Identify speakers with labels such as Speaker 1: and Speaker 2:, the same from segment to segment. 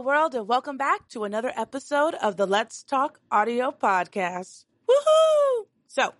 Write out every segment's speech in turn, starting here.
Speaker 1: World, and welcome back to another episode of the Let's Talk Audio Podcast. Woohoo! So,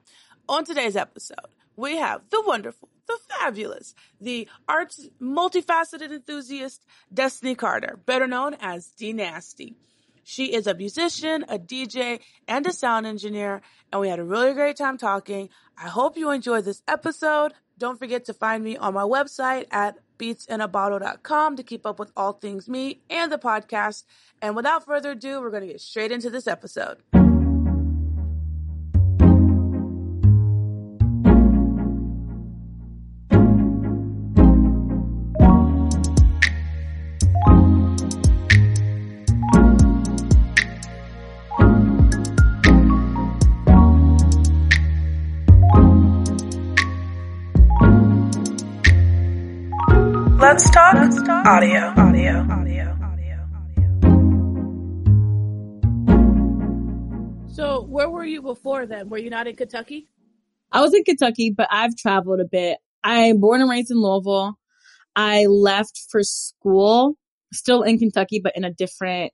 Speaker 1: on today's episode, we have the wonderful, the fabulous, the arts multifaceted enthusiast, Destiny Carter, better known as D Nasty. She is a musician, a DJ, and a sound engineer, and we had a really great time talking. I hope you enjoyed this episode. Don't forget to find me on my website at beatsinabottle.com to keep up with all things me and the podcast. And without further ado, we're going to get straight into this episode. You before then? Were you not in Kentucky?
Speaker 2: I was in Kentucky, but I've traveled a bit. I'm born and raised in Louisville. I left for school, still in Kentucky, but in a different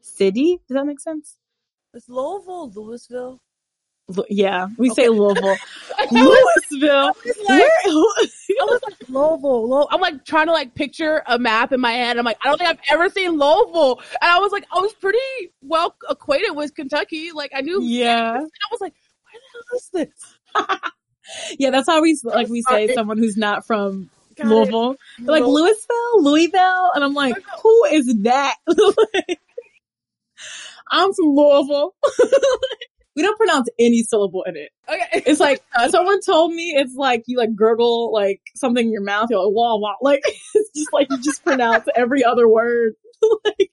Speaker 2: city. Does that make sense?
Speaker 1: Is Louisville Louisville?
Speaker 2: Yeah, we okay. say Louisville. Louisville.
Speaker 1: Like, I was like Louisville, Louisville. I'm like trying to like picture a map in my head. I'm like, I don't think I've ever seen Louisville. And I was like, I was pretty well acquainted with Kentucky. Like I knew.
Speaker 2: Yeah. And
Speaker 1: I was like, where the hell is
Speaker 2: this? yeah, that's how we like we say someone who's not from Got Louisville. Like Louisville, Louisville, and I'm like, who is that? I'm from Louisville we don't pronounce any syllable in it.
Speaker 1: Okay.
Speaker 2: It's like someone told me it's like you like gurgle like something in your mouth. You're like wah wah. Like it's just like you just pronounce every other word. like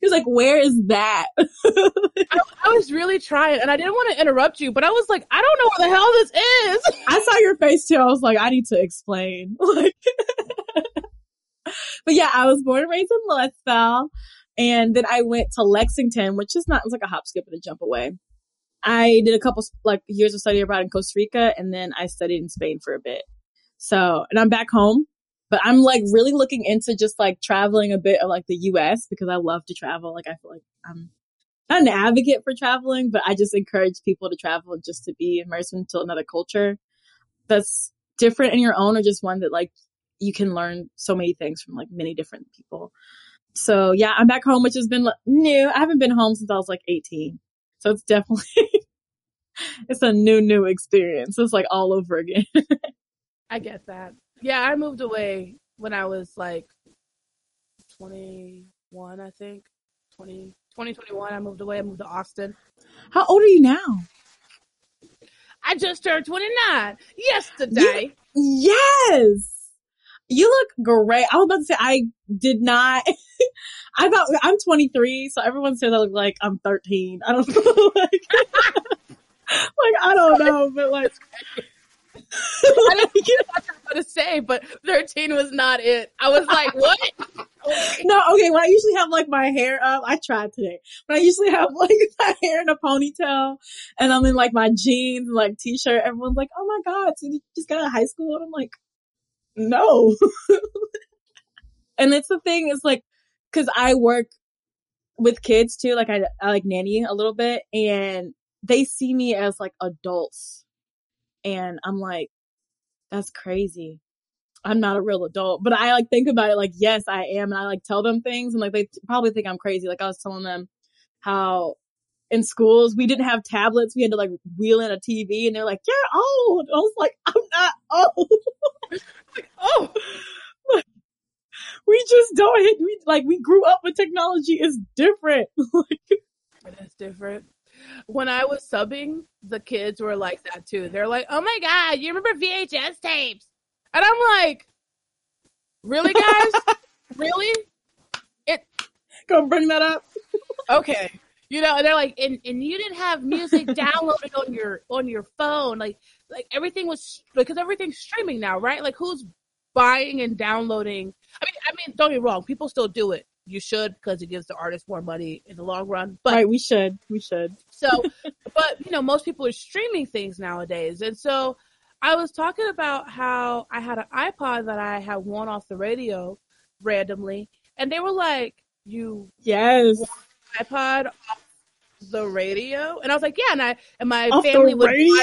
Speaker 2: he was like, "Where is that?"
Speaker 1: I, I, was really trying, and I didn't want to interrupt you, but I was like, "I don't know what the hell this is."
Speaker 2: I saw your face too. I was like, "I need to explain." Like, but yeah, I was born and raised in Louisville. And then I went to Lexington, which is not, it's like a hop, skip, and a jump away. I did a couple like years of study abroad in Costa Rica and then I studied in Spain for a bit. So, and I'm back home, but I'm like really looking into just like traveling a bit of like the US because I love to travel. Like I feel like I'm not an advocate for traveling, but I just encourage people to travel just to be immersed into another culture that's different in your own or just one that like you can learn so many things from like many different people. So yeah, I'm back home, which has been new. I haven't been home since I was like 18. So it's definitely, it's a new, new experience. It's like all over again.
Speaker 1: I get that. Yeah, I moved away when I was like 21, I think. 20, 2021, I moved away. I moved to Austin.
Speaker 2: How old are you now?
Speaker 1: I just turned 29 yesterday.
Speaker 2: You, yes. You look great. I was about to say, I did not, I thought I'm 23, so everyone says I look like I'm 13. I don't know, like, like I don't know, but like.
Speaker 1: I didn't get what I was going to say, but 13 was not it. I was like, what?
Speaker 2: no, okay, when I usually have like my hair up, I tried today, but I usually have like my hair in a ponytail and I'm in like my jeans and like t-shirt. Everyone's like, oh my God, so you just got out of high school? And I'm like, no. and it's the thing is like, cause I work with kids too, like I, I like nanny a little bit and they see me as like adults. And I'm like, that's crazy. I'm not a real adult, but I like think about it like, yes, I am. And I like tell them things and like they probably think I'm crazy. Like I was telling them how in schools we didn't have tablets. We had to like wheel in a TV and they're like, you're old. I was like, I'm not old. like, oh, we just don't hit, we like, we grew up with technology is different. like,
Speaker 1: it is different. When I was subbing, the kids were like that too. They're like, oh my God, you remember VHS tapes? And I'm like, really guys? really? It.
Speaker 2: Go bring that up.
Speaker 1: okay. You know, they're like, and, and you didn't have music downloaded on your on your phone, like like everything was because everything's streaming now, right? Like who's buying and downloading? I mean, I mean, don't get me wrong, people still do it. You should because it gives the artist more money in the long run. But
Speaker 2: right, we should, we should.
Speaker 1: So, but you know, most people are streaming things nowadays, and so I was talking about how I had an iPod that I had won off the radio randomly, and they were like, you
Speaker 2: Yes.
Speaker 1: iPod off the radio, and I was like, yeah, and I and my
Speaker 2: Off
Speaker 1: family
Speaker 2: the
Speaker 1: would
Speaker 2: radio.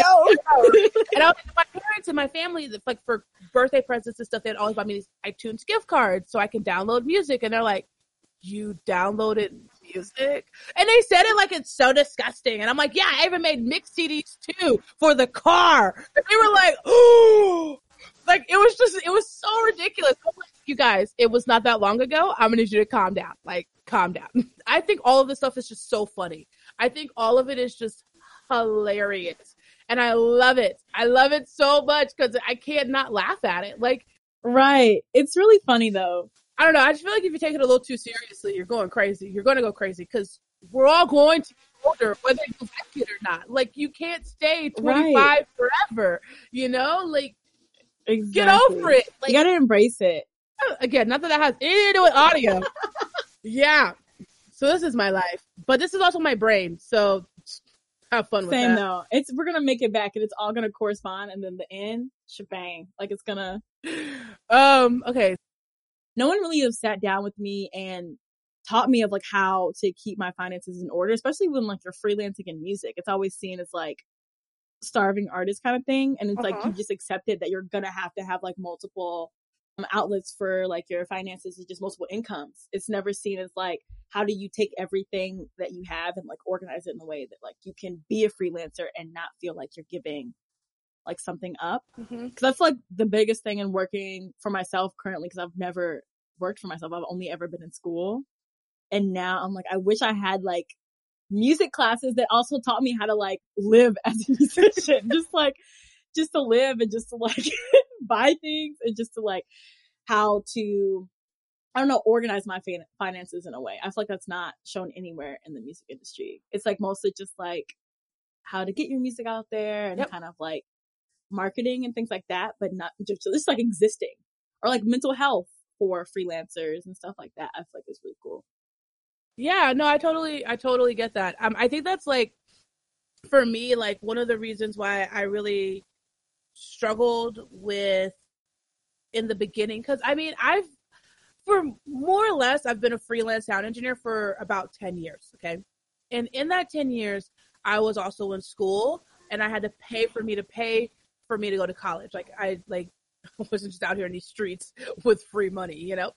Speaker 1: and I was my parents and my family, like for birthday presents and stuff, they'd always buy me these iTunes gift cards so I can download music. And they're like, "You downloaded music?" And they said it like it's so disgusting. And I'm like, "Yeah, I even made mix CDs too for the car." And they were like, "Oh." Like it was just, it was so ridiculous. I'm like, you guys, it was not that long ago. I'm gonna need you to calm down. Like, calm down. I think all of this stuff is just so funny. I think all of it is just hilarious and I love it. I love it so much because I can't not laugh at it. Like,
Speaker 2: Right. It's really funny though.
Speaker 1: I don't know. I just feel like if you take it a little too seriously, you're going crazy. You're going to go crazy because we're all going to get older, whether you like it or not. Like, you can't stay 25
Speaker 2: Right.
Speaker 1: forever, you know? Like,
Speaker 2: Exactly.
Speaker 1: get over it. Like,
Speaker 2: you gotta embrace it.
Speaker 1: again, not that that has anything to do with audio. yeah. So this is my life, but this is also my brain. So have fun with
Speaker 2: Same
Speaker 1: that.
Speaker 2: though. It's we're gonna make it back and it's all gonna correspond and then the end, shebang. Like it's gonna
Speaker 1: Um. Okay.
Speaker 2: no one really has sat down with me and taught me of like how to keep my finances in order, especially when like you're freelancing in music. It's always seen as like starving artist kind of thing. And it's like
Speaker 1: Uh-huh.
Speaker 2: you just accept it that you're gonna have to have like multiple Um, outlets for like your finances and just multiple incomes. It's never seen as like how do you take everything that you have and like organize it in a way that like you can be a freelancer and not feel like you're giving like something up? Because I feel like the biggest thing in working for myself currently, because I've never worked for myself, I've only ever been in school, and now I'm like, I wish I had like music classes that also taught me how to like live as a musician, just like just to live and just to like buy things and just to like how to I don't know organize my fin- finances in a way. I feel like that's not shown anywhere in the music industry. It's like mostly just like how to get your music out there and
Speaker 1: Yep.
Speaker 2: kind of like marketing and things like that, but not just, just like existing or like mental health for freelancers and stuff like that. I feel like it's really cool.
Speaker 1: Yeah, no, I totally, I totally get that. Um, I think that's like, for me, like one of the reasons why I really struggled with in the beginning, because I mean, I've, for more or less, I've been a freelance sound engineer for about 10 years, okay? And in that 10 years, I was also in school and I had to pay for me to pay for me to go to college. Like, I, like, wasn't just out here in these streets with free money, you know?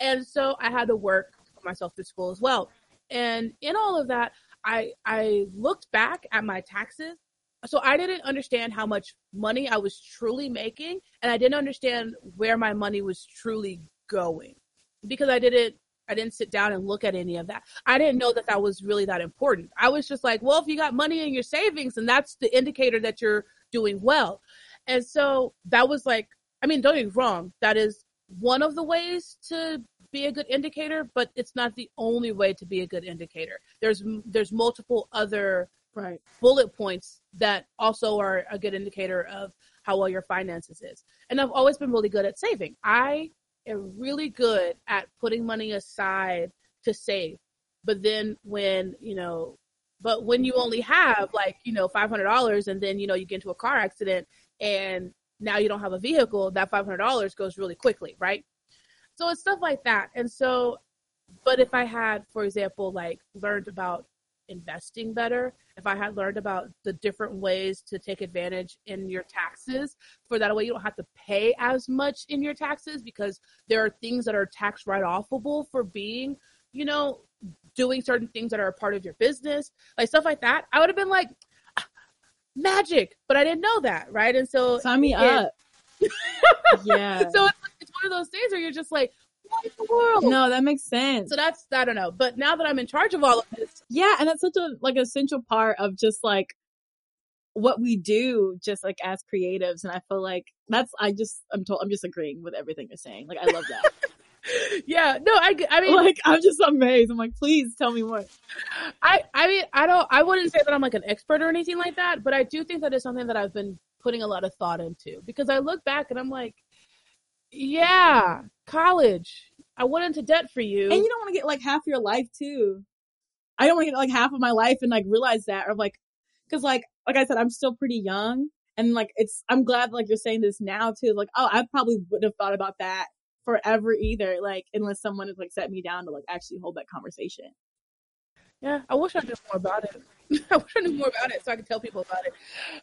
Speaker 1: And so I had to work myself through school as well. And in all of that, I I looked back at my taxes. So I didn't understand how much money I was truly making and I didn't understand where my money was truly going because I didn't I didn't sit down and look at any of that. I didn't know that that was really that important. I was just like, well, if you got money in your savings, and that's the indicator that you're doing well. And so that was like, I mean, don't get me wrong, that is one of the ways to be a good indicator, but it's not the only way to be a good indicator. There's there's multiple other
Speaker 2: Right.
Speaker 1: bullet points that also are a good indicator of how well your finances is. And I've always been really good at saving. I am really good at putting money aside to save. But then when, you know, but when you only have like, you know, $500 and then, you know, you get into a car accident and now you don't have a vehicle, that $500 goes really quickly, right? So it's stuff like that. And so, but if I had, for example, like learned about investing better, if I had learned about the different ways to take advantage in your taxes, for that way you don't have to pay as much in your taxes because there are things that are tax write offable for being, you know, doing certain things that are a part of your business, like stuff like that. I would have been like, "Ah, magic, but I didn't know that, right? And so
Speaker 2: Sign me
Speaker 1: Yeah.
Speaker 2: up. yeah.
Speaker 1: so it's, it's one of those things where you're just like, what in the world?
Speaker 2: No, that makes sense.
Speaker 1: So that's I don't know. But now that I'm in charge of all of this,
Speaker 2: Yeah, and that's such a like essential part of just like what we do just like as creatives and I feel like that's I just I'm told I'm just agreeing with everything you're saying. Like I love that.
Speaker 1: yeah, no, I, I mean,
Speaker 2: like I'm just amazed. I'm like, please tell me more.
Speaker 1: I, I mean, I don't, I wouldn't say that I'm like an expert or anything like that, but I do think that is something that I've been putting a lot of thought into because I look back and I'm like, yeah, college, I went into debt for you.
Speaker 2: And you don't want to get like half your life too. I don't want to get like half of my life and like realize that or like cuz like like I said I'm still pretty young and like it's I'm glad like you're saying this now too like oh I probably wouldn't have thought about that forever either. Like unless someone has like set me down to like actually hold that conversation.
Speaker 1: Yeah, I wish I knew more about it. I wish I knew more about it so I could tell people about it.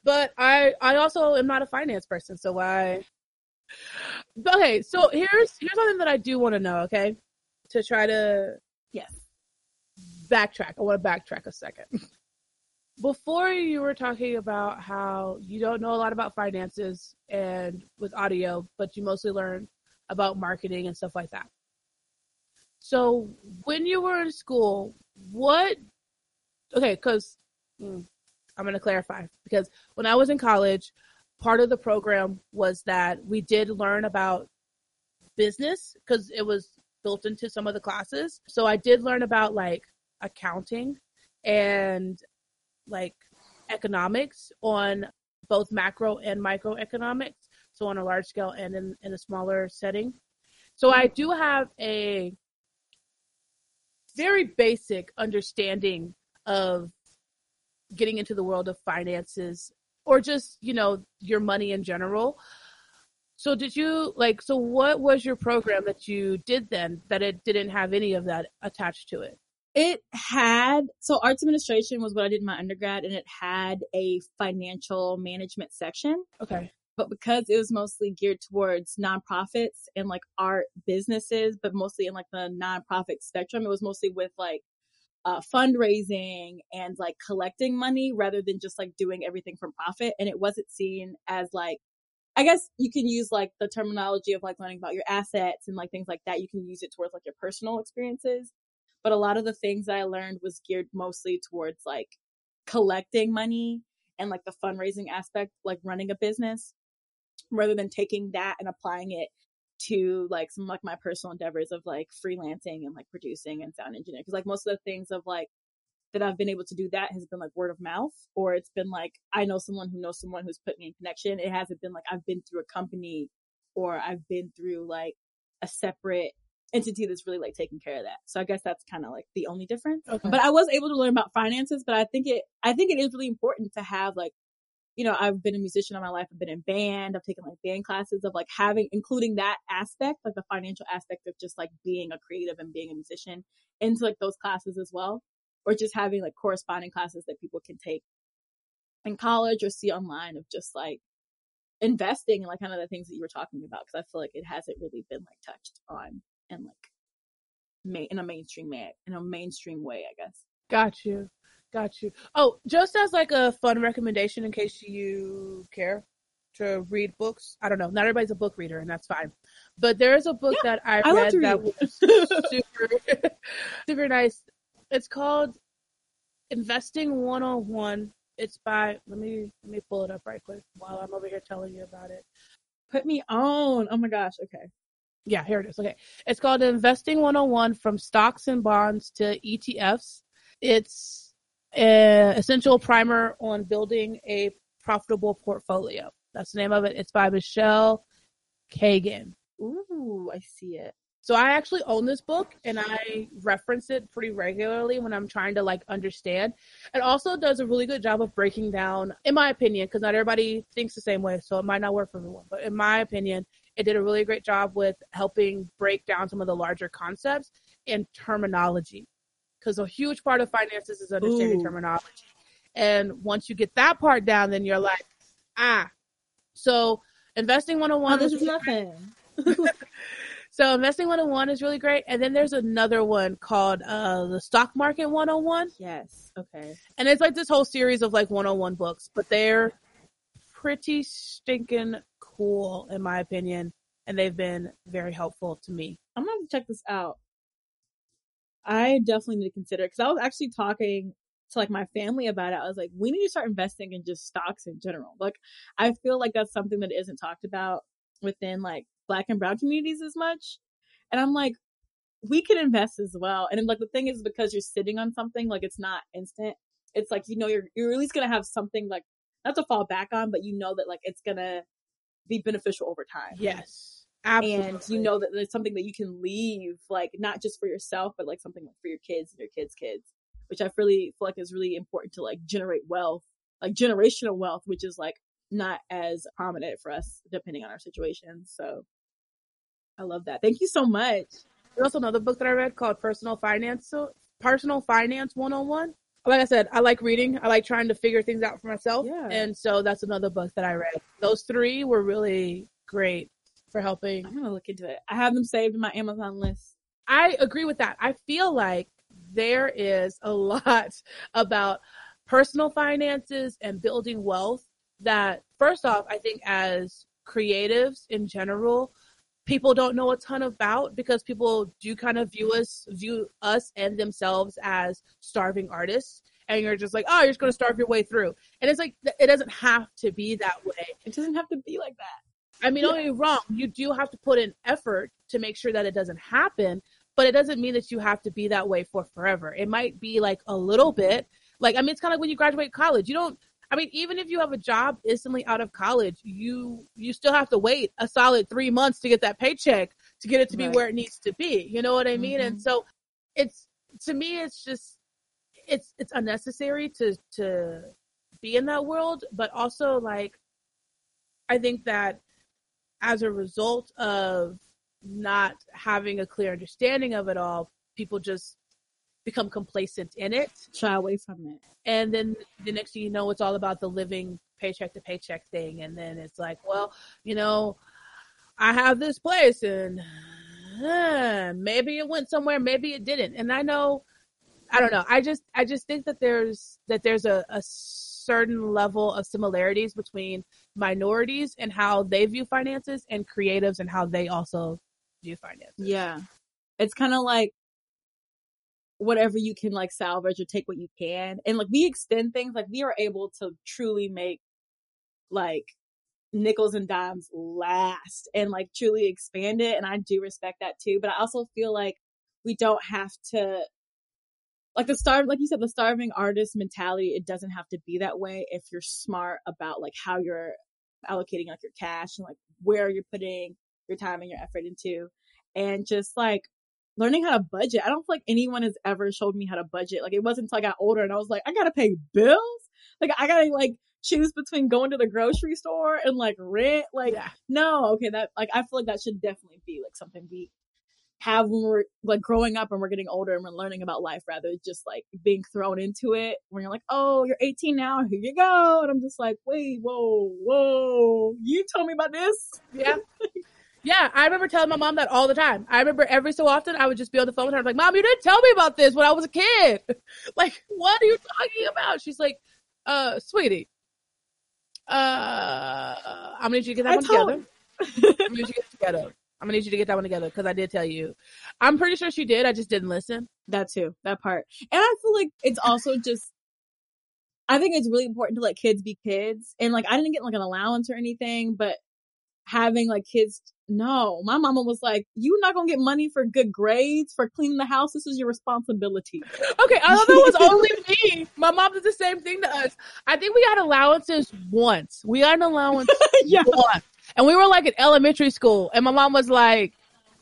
Speaker 1: But I I also am not a finance person, so I Okay, so here's here's something that I do want to know, okay? To try to
Speaker 2: Yes.
Speaker 1: backtrack. I want to backtrack a second. Before you were talking about how you don't know a lot about finances and with audio, but you mostly learn about marketing and stuff like that. So when you were in school, what? Okay, because hmm, I'm going to clarify because when I was in college, part of the program was that we did learn about business because it was built into some of the classes. So I did learn about like accounting and like economics on both macro and microeconomics. So on a large scale and in, in a smaller setting. So I do have a very basic understanding of getting into the world of finances or just, you know, your money in general. So did you like so what was your program that you did then that it didn't have any of that attached to it?
Speaker 2: It had so arts administration was what I did in my undergrad and it had a financial management section.
Speaker 1: Okay.
Speaker 2: But because it was mostly geared towards nonprofits and like art businesses, but mostly in like the nonprofit spectrum, it was mostly with like uh, fundraising and like collecting money rather than just like doing everything from profit. And it wasn't seen as like, I guess you can use like the terminology of like learning about your assets and like things like that. You can use it towards like your personal experiences. But a lot of the things that I learned was geared mostly towards like collecting money and like the fundraising aspect, like running a business rather than taking that and applying it to like some like my personal endeavors of like freelancing and like producing and sound engineering. Cause like most of the things of like that I've been able to do that has been like word of mouth or it's been like I know someone who knows someone who's put me in connection. It hasn't been like I've been through a company or I've been through like a separate entity that's really like taking care of that. So I guess that's kind of like the only difference.
Speaker 1: Okay.
Speaker 2: But I was able to learn about finances, but I think it I think it is really important to have like you know, I've been a musician all my life. I've been in band. I've taken like band classes of like having, including that aspect, like the financial aspect of just like being a creative and being a musician into like those classes as well. Or just having like corresponding classes that people can take in college or see online of just like investing and like kind of the things that you were talking about. Cause I feel like it hasn't really been like touched on and like ma- in a mainstream way, in a mainstream way, I guess.
Speaker 1: Got you. Got you. Oh, just as like a fun recommendation in case you care to read books. I don't know. Not everybody's a book reader, and that's fine. But there is a book
Speaker 2: Yeah,
Speaker 1: that I
Speaker 2: I
Speaker 1: read that
Speaker 2: read.
Speaker 1: was super, super nice. It's called Investing 101. It's by let me let me pull it up right quick while I'm over here telling you about it.
Speaker 2: Put me on. Oh my gosh. Okay.
Speaker 1: Yeah, here it is. Okay. It's called Investing 101 from stocks and bonds to ETFs. It's an essential primer on building a profitable portfolio. That's the name of it. It's by Michele Cagan.
Speaker 2: Ooh, I see it.
Speaker 1: So I actually own this book and I reference it pretty regularly when I'm trying to like understand. It also does a really good job of breaking down, in my opinion, because not everybody thinks the same way, so it might not work for everyone. But in my opinion, it did a really great job with helping break down some of the larger concepts and terminology. Because a huge part of finances is understanding
Speaker 2: Ooh.
Speaker 1: terminology. And once you get that part down, then you're like, ah. So investing 101
Speaker 2: Oh,
Speaker 1: was
Speaker 2: is nothing.
Speaker 1: so investing 101 is really great. And then there's another one called uh, the stock market 101.
Speaker 2: yes. Okay.
Speaker 1: And it's like this whole series of like 101 books, but they're pretty stinking cool in my opinion. And they've been very helpful to me.
Speaker 2: I'm gonna have to check this out. I definitely need to consider because I was actually talking to like my family about it. I was like, we need to start investing in just stocks in general. Like, I feel like that's something that isn't talked about within like black and brown communities as much. And I'm like, we can invest as well. And like the thing is because you're sitting on something, like it's not instant. It's like you know you're you're at least gonna have something like not to fall back on, but you know that like it's gonna be beneficial over time
Speaker 1: Yes. Absolutely.
Speaker 2: and you know that there's something that you can leave like not just for yourself but like something for your kids and your kids kids which i really feel like is really important to like generate wealth like generational wealth which is like not as prominent for us depending on our situation so I love that. Thank you so much.
Speaker 1: There's also another book that I read called Personal Finance, Personal Finance 101. Like I said, I like reading. I like trying to figure things out for myself.
Speaker 2: Yeah.
Speaker 1: And so that's another book that I read. Those three were really great for helping.
Speaker 2: I'm gonna look into it. I have them saved in my Amazon list.
Speaker 1: I agree with that. I feel like there is a lot about personal finances and building wealth that first off, I think as creatives in general, people don't know a ton about because people do kind of view us view us and themselves as starving artists and you're just like oh you're just going to starve your way through and it's like it doesn't have to be that way
Speaker 2: It doesn't have to be like that.
Speaker 1: I mean don't get me wrong you do have to put in effort to make sure that it doesn't happen but it doesn't mean that you have to be that way for forever it might be like a little bit like i mean it's kind of like when you graduate college you don't I mean, even if you have a job instantly out of college, you you still have to wait a solid three months to get that paycheck to get it to be
Speaker 2: Right.
Speaker 1: where it needs to be. You know what I mean? And
Speaker 2: Mhm.
Speaker 1: so it's to me, it's just it's it's unnecessary to to be in that world, but also like I think that as a result of not having a clear understanding of it all, people just become complacent in it.
Speaker 2: Shy away from it.
Speaker 1: and then the next thing you know it's all about the living paycheck to paycheck thing. And then it's like well you know i have this place and uh, maybe it went somewhere maybe it didn't. And i know i don't know. I just i just think that there's that there's a, a certain level of similarities between minorities and how they view finances and creatives and how they also view finances
Speaker 2: Yeah. It's kind of like whatever you can like salvage or take what you can. And like we extend things, like we are able to truly make like nickels and dimes last and like truly expand it. And I do respect that too. But I also feel like we don't have to like the starve like you said, the starving artist mentality, it doesn't have to be that way if you're smart about like how you're allocating like your cash and like where you're putting your time and your effort into and just like learning how to budget. I don't feel like anyone has ever showed me how to budget. Like it wasn't until I got older and I was like, I gotta pay bills. Like I gotta like choose between going to the grocery store and like rent. Like
Speaker 1: yeah
Speaker 2: no, okay, that like I feel like that should definitely be like something we have when we're like growing up and we're getting older and we're learning about life rather than just like being thrown into it when you're like, oh, you're 18 now, here you go. And I'm just like, wait, whoa, whoa, you told me about this?
Speaker 1: Yeah. Yeah, I remember telling my mom that all the time. I remember every so often I would just be on the phone with her. I was like, Mom, you didn't tell me about this when I was a kid. like, what are you talking about? She's like, uh, sweetie, uh, I'm gonna need you to get that
Speaker 2: I
Speaker 1: one
Speaker 2: told-
Speaker 1: together. I'm gonna need you to get together. I'm gonna need you to get that one together because I did tell you. I'm pretty sure she did. I just didn't listen.
Speaker 2: That too, that part. And I feel like it's also just, I think it's really important to let kids be kids. And like, I didn't get like an allowance or anything, but having like kids, no, my mama was like, you're not gonna get money for good grades, for cleaning the house. This is your responsibility.
Speaker 1: Okay, I thought that was only me. My mom did the same thing to us. I think we got allowances once. We got an allowance
Speaker 2: yeah.
Speaker 1: once. And we were like in elementary school, and my mom was like,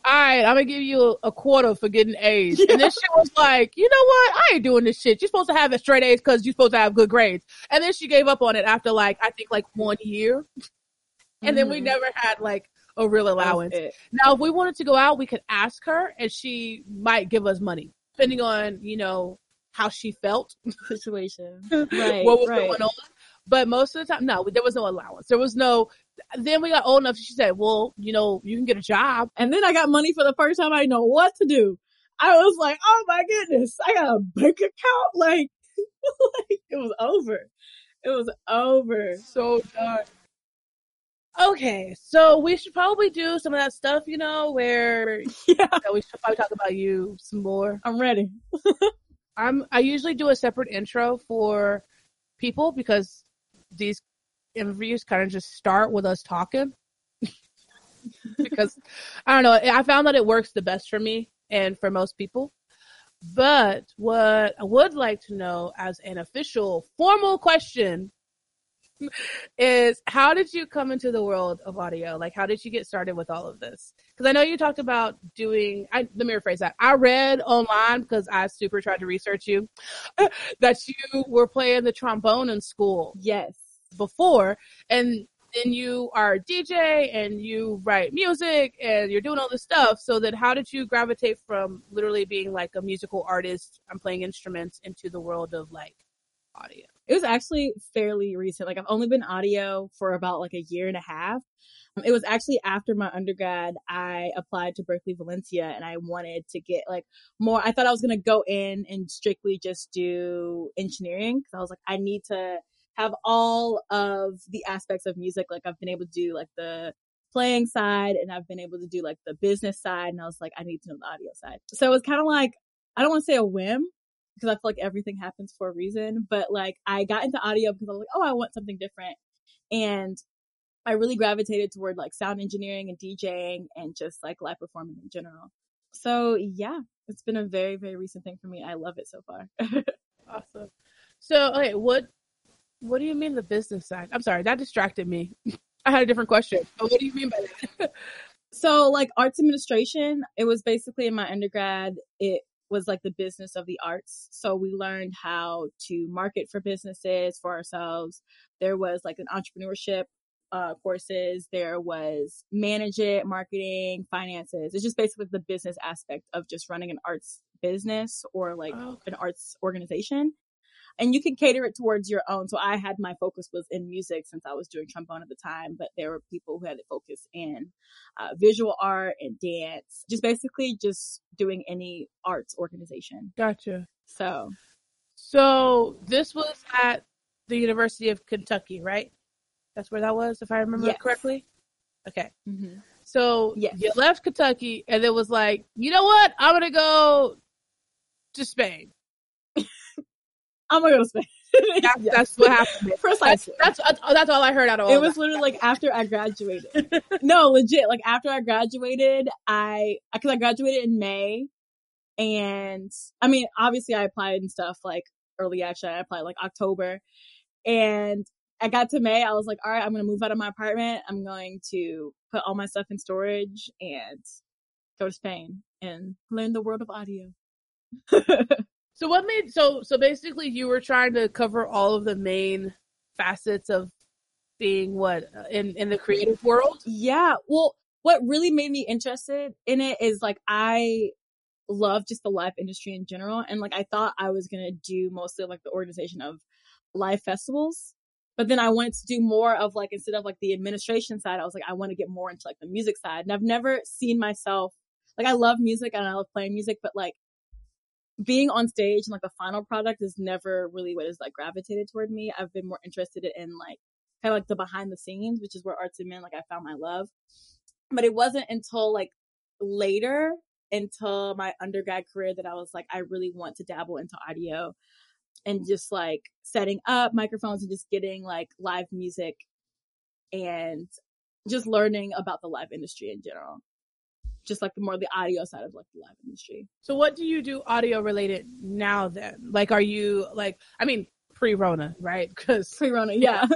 Speaker 1: all right, I'm gonna give you a, quarter for getting A's. And then she was like, you know what? I ain't doing this shit. You're supposed to have a straight A's because you're supposed to have good grades. And then she gave up on it after like, I think like one year. And then we
Speaker 2: Mhm.
Speaker 1: never had like a real allowance. Now, if we wanted to go out, we could ask her and she might give us money, depending on, you know, how she felt,
Speaker 2: Situation. Right.
Speaker 1: what was
Speaker 2: right.
Speaker 1: going on. But most of the time, no, there was no allowance. There was no, then we got old enough. She said, well, you know, you can get a job.
Speaker 2: And then I got money for the first time I know what to do. I was like, oh my goodness, I got a bank account. Like, like it was over. It was over.
Speaker 1: So done. Okay, so we should probably do some of that stuff, you know, where
Speaker 2: Yeah,
Speaker 1: that we should probably talk about you some more.
Speaker 2: I'm ready.
Speaker 1: I'm I usually do a separate intro for people because these interviews kind of just start with us talking. because I don't know, I found that it works the best for me and for most people. But what I would like to know as an official formal question is how did you come into the world of audio? Like how did you get started with all of this? Because I know you talked about doing I let me rephrase that. I read online because I super tried to research you that you were playing the trombone in school
Speaker 2: Yes.
Speaker 1: Before and then you are a DJ and you write music and you're doing all this stuff. So then how did you gravitate from literally being like a musical artist, I'm playing instruments into the world of like audio?
Speaker 2: It was actually fairly recent. Like I've only been audio for about like a year and a half. Um, it was actually after my undergrad, I applied to Berklee Valencia and I wanted to get like more. I thought I was going to go in and strictly just do engineering because I was like, I need to have all of the aspects of music. Like I've been able to do like the playing side and I've been able to do like the business side. And I was like, I need to know the audio side. So it was kind of like, I don't want to say a whim because I feel like everything happens for a reason, but like I got into audio because I was like, oh, I want something different. And I really gravitated toward like sound engineering and DJing and just like live performing in general. So yeah, it's been a very, very recent thing for me. I love it so far.
Speaker 1: awesome. So okay, what what do you mean the business side? I'm sorry, that distracted me. I had a different question. But what do you mean by that?
Speaker 2: so like arts administration, it was basically in my undergrad, it was like the business of the arts. So we learned how to market for businesses for ourselves. There was like an entrepreneurship uh, courses. There was manage it, marketing, finances. It's just basically the business aspect of just running an arts business or like oh, okay. an arts organization. And you can cater it towards your own. So I had my focus was in music since I was doing trombone at the time, but there were people who had a focus in uh, visual art and dance, just basically just doing any arts organization.
Speaker 1: Gotcha.
Speaker 2: So,
Speaker 1: so this was at the University of Kentucky, right? That's where that was, if I remember yes. correctly. Okay. Mm-hmm. So yes. you left Kentucky and it was like, you know what? I'm gonna go to Spain.
Speaker 2: I'm gonna go to Spain.
Speaker 1: That's, that's what happened. Precisely. That's, that's, uh, oh, that's all I heard out of all.
Speaker 2: It was that. literally like after I graduated. no, legit. Like after I graduated, I because I graduated in May, and I mean, obviously, I applied and stuff like early. Actually, I applied like October, and I got to May, I was like, all right, I'm going to move out of my apartment. I'm going to put all my stuff in storage and go to Spain and learn the world of audio.
Speaker 1: so what made so so basically you were trying to cover all of the main facets of being what uh, in in the creative world?
Speaker 2: Yeah. Well, what really made me interested in it is like I love just the live industry in general and like I thought I was going to do mostly like the organization of live festivals but then I wanted to do more of like, instead of like the administration side, I was like, I want to get more into like the music side. And I've never seen myself, like, I love music and I love playing music, but like being on stage and like the final product is never really what is like gravitated toward me. I've been more interested in like kind of like the behind the scenes, which is where arts and men, like I found my love. But it wasn't until like later until my undergrad career that I was like, I really want to dabble into audio and just like setting up microphones and just getting like live music and just learning about the live industry in general. Just like the more the audio side of like the live industry.
Speaker 1: So what do you do audio related now then? Like are you like I mean pre-Rona, right? Cuz
Speaker 2: pre-Rona, yeah.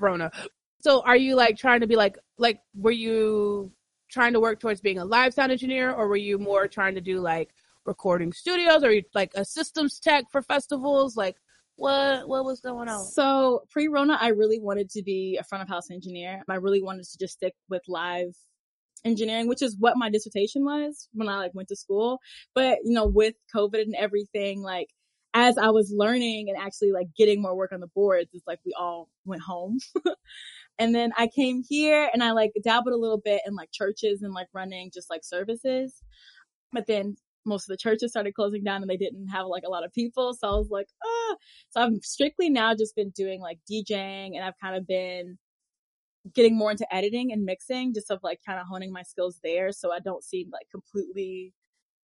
Speaker 1: Rona. So are you like trying to be like like were you trying to work towards being a live sound engineer or were you more trying to do like recording studios or like a systems tech for festivals? Like what what was going on?
Speaker 2: So pre Rona, I really wanted to be a front of house engineer. I really wanted to just stick with live engineering, which is what my dissertation was when I like went to school. But you know, with COVID and everything, like as I was learning and actually like getting more work on the boards, it's like we all went home. and then I came here and I like dabbled a little bit in like churches and like running just like services. But then most of the churches started closing down and they didn't have like a lot of people. So I was like, ah. So I've strictly now just been doing like DJing and I've kind of been getting more into editing and mixing, just of like kind of honing my skills there. So I don't seem like completely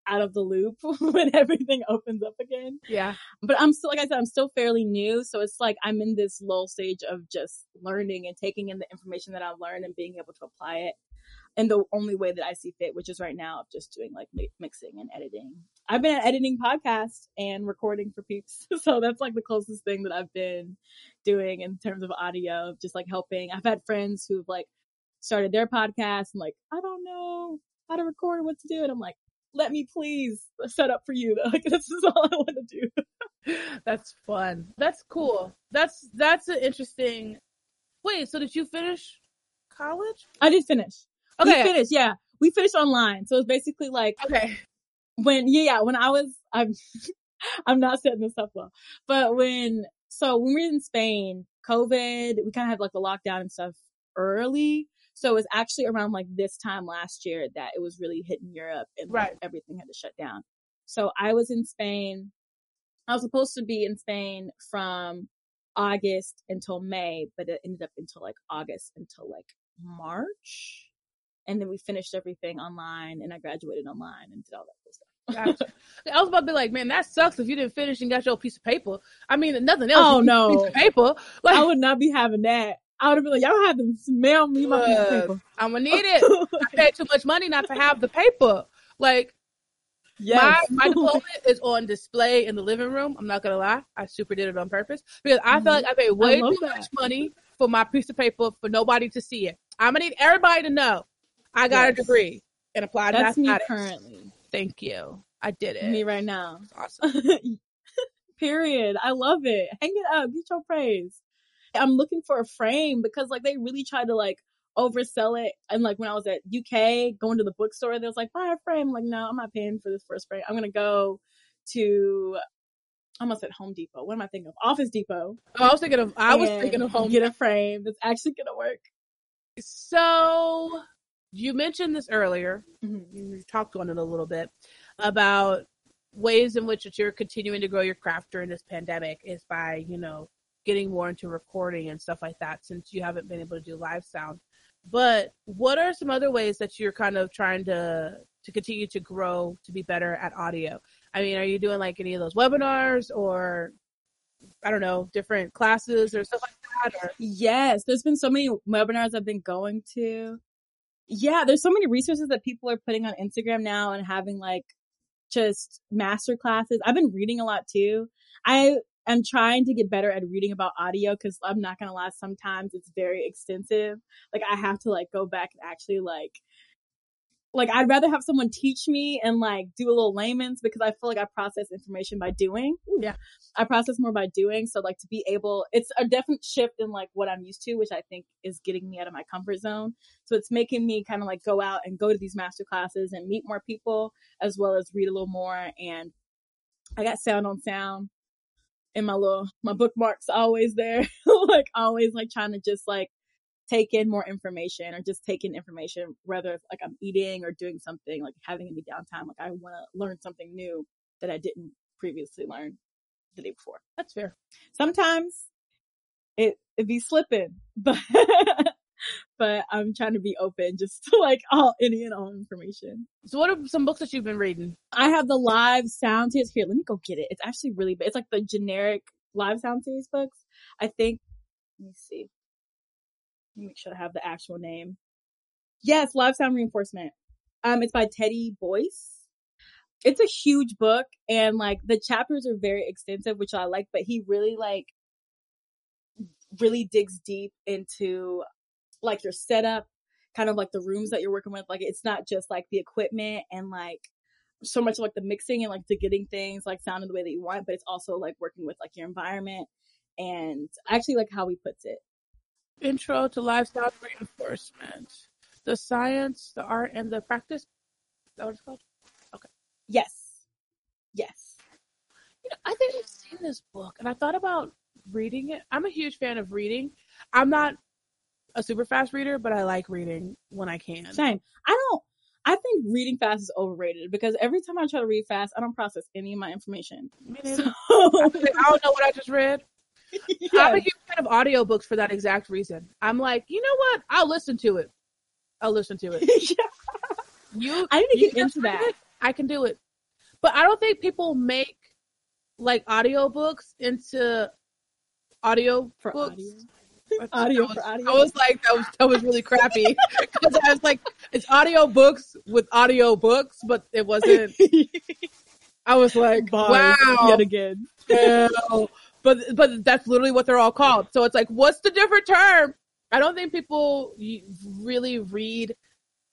Speaker 2: out of the loop when everything opens up again.
Speaker 1: Yeah.
Speaker 2: But I'm still, like I said, I'm still fairly new. So it's like I'm in this low stage of just learning and taking in the information that I've learned and being able to apply it in the only way that I see fit, which is right now of just doing like mixing and editing. I've been editing podcasts and recording for peeps. So that's like the closest thing that I've been doing in terms of audio, just like helping. I've had friends who've like started their podcast and like, I don't know how to record, what to do. And I'm like, let me please set up for you. Like this is all I want to
Speaker 1: do. that's fun. That's cool. That's, that's an interesting, wait, so did you finish college?
Speaker 2: I did finish.
Speaker 1: Okay.
Speaker 2: We finished, yeah. We finished online. So it's basically like
Speaker 1: Okay.
Speaker 2: When yeah, yeah, when I was I'm I'm not setting this up well. But when so when we were in Spain, COVID, we kind of had like the lockdown and stuff early. So it was actually around like this time last year that it was really hitting Europe and like,
Speaker 1: Right.
Speaker 2: everything had to shut down. So I was in Spain. I was supposed to be in Spain from August until May, but it ended up until like August until like March. And then we finished everything online and I graduated online and did all that cool stuff.
Speaker 1: Gotcha. I was about to be like, man, that sucks if you didn't finish and got your piece of paper. I mean, nothing else.
Speaker 2: Oh, no.
Speaker 1: piece of paper. Like,
Speaker 2: I would not be having that. I would have been like, y'all have to smell me my piece of paper.
Speaker 1: I'm gonna need it. I paid too much money not to have the paper. Like
Speaker 2: yes.
Speaker 1: my my diploma is on display in the living room. I'm not gonna lie, I super did it on purpose because I felt mm-hmm. like I paid way
Speaker 2: love
Speaker 1: too
Speaker 2: that.
Speaker 1: much money for my piece of paper for nobody to see it. I'm gonna need everybody to know I got a degree and applied
Speaker 2: That's me currently.
Speaker 1: Thank you. I did it.
Speaker 2: Me right now.
Speaker 1: Awesome.
Speaker 2: Period. I love it. Hang it up. Get your praise. I'm looking for a frame because like they really tried to like oversell it. And like when I was at UK going to the bookstore, they was like, buy a frame. I'm like, no, I'm not paying for this first frame. I'm gonna go to almost said Home Depot. What am I thinking of? Office Depot.
Speaker 1: Oh, I was thinking of. I was thinking of home.
Speaker 2: Get a frame that's actually gonna work.
Speaker 1: So you mentioned this earlier.
Speaker 2: Mhm.
Speaker 1: You talked on it a little bit about ways in which that you're continuing to grow your craft during this pandemic is by you know getting more into recording and stuff like that since you haven't been able to do live sound but what are some other ways that you're kind of trying to to continue to grow to be better at audio i mean are you doing like any of those webinars or i don't know different classes or stuff like that or
Speaker 2: Yes, there's been so many webinars I've been going to. Yeah, there's so many resources that people are putting on Instagram now and having like just master classes. I've been reading a lot too. I am trying to get better at reading about audio because I'm not gonna lie, sometimes it's very extensive. Like I have to like go back and actually like like I'd rather have someone teach me and like do a little layman's because I feel like I process information by doing.
Speaker 1: Yeah.
Speaker 2: I process more by doing. So like to be able, it's a definite shift in like what I'm used to, which I think is getting me out of my comfort zone. So it's making me kind of like go out and go to these master classes and meet more people as well as read a little more. And I got sound on sound in my little, my bookmarks always there, like always like trying to just like take in more information or just take in information, whether it's like I'm eating or doing something, like having any downtime. Like I want to learn something new that I didn't previously learn the day before.
Speaker 1: that's fair
Speaker 2: Sometimes it it be slipping, but but I'm trying to be open just to like all any and all information.
Speaker 1: so what are some books that you've been reading
Speaker 2: I have the live sound series here. Let me go get it. It's actually really big. It's like the generic live sound series books. I think. Let me see. Make sure I have the actual name. Yes, live sound reinforcement. Um, it's by Teddy Boyce. It's a huge book, and like the chapters are very extensive, which I like. But he really like really digs deep into like your setup, kind of like the rooms that you're working with. Like it's not just like the equipment and like so much like the mixing and like the getting things like sounding the way that you want, but it's also like working with like your environment and actually like how he puts it.
Speaker 1: Intro to Live Sound Reinforcement. The science, the art, and the practice. Is that what it's called? Okay.
Speaker 2: Yes. Yes.
Speaker 1: You know, I think I've seen this book, and I thought about reading it. I'm a huge fan of reading. I'm not a super fast reader, but I like reading when I can.
Speaker 2: Same. I don't I think reading fast is overrated because every time I try to read fast, I don't process any of my information. So.
Speaker 1: I don't know what I just read. I'm a huge fan of audiobooks for that exact reason. I'm like, you know what? I'll listen to it. I'll listen to it. You,
Speaker 2: I need to get into that.
Speaker 1: it, I can do it. But I don't think people make like audiobooks into audio
Speaker 2: For
Speaker 1: books.
Speaker 2: audio. Audio
Speaker 1: I was,
Speaker 2: for audio.
Speaker 1: I was like, that was that was really crappy because I was like, it's audio books with audio books, but it wasn't. I was like,
Speaker 2: Bars
Speaker 1: wow,
Speaker 2: Yet again.
Speaker 1: But but that's literally what they're all called. So it's like, what's the different term? I don't think people really read.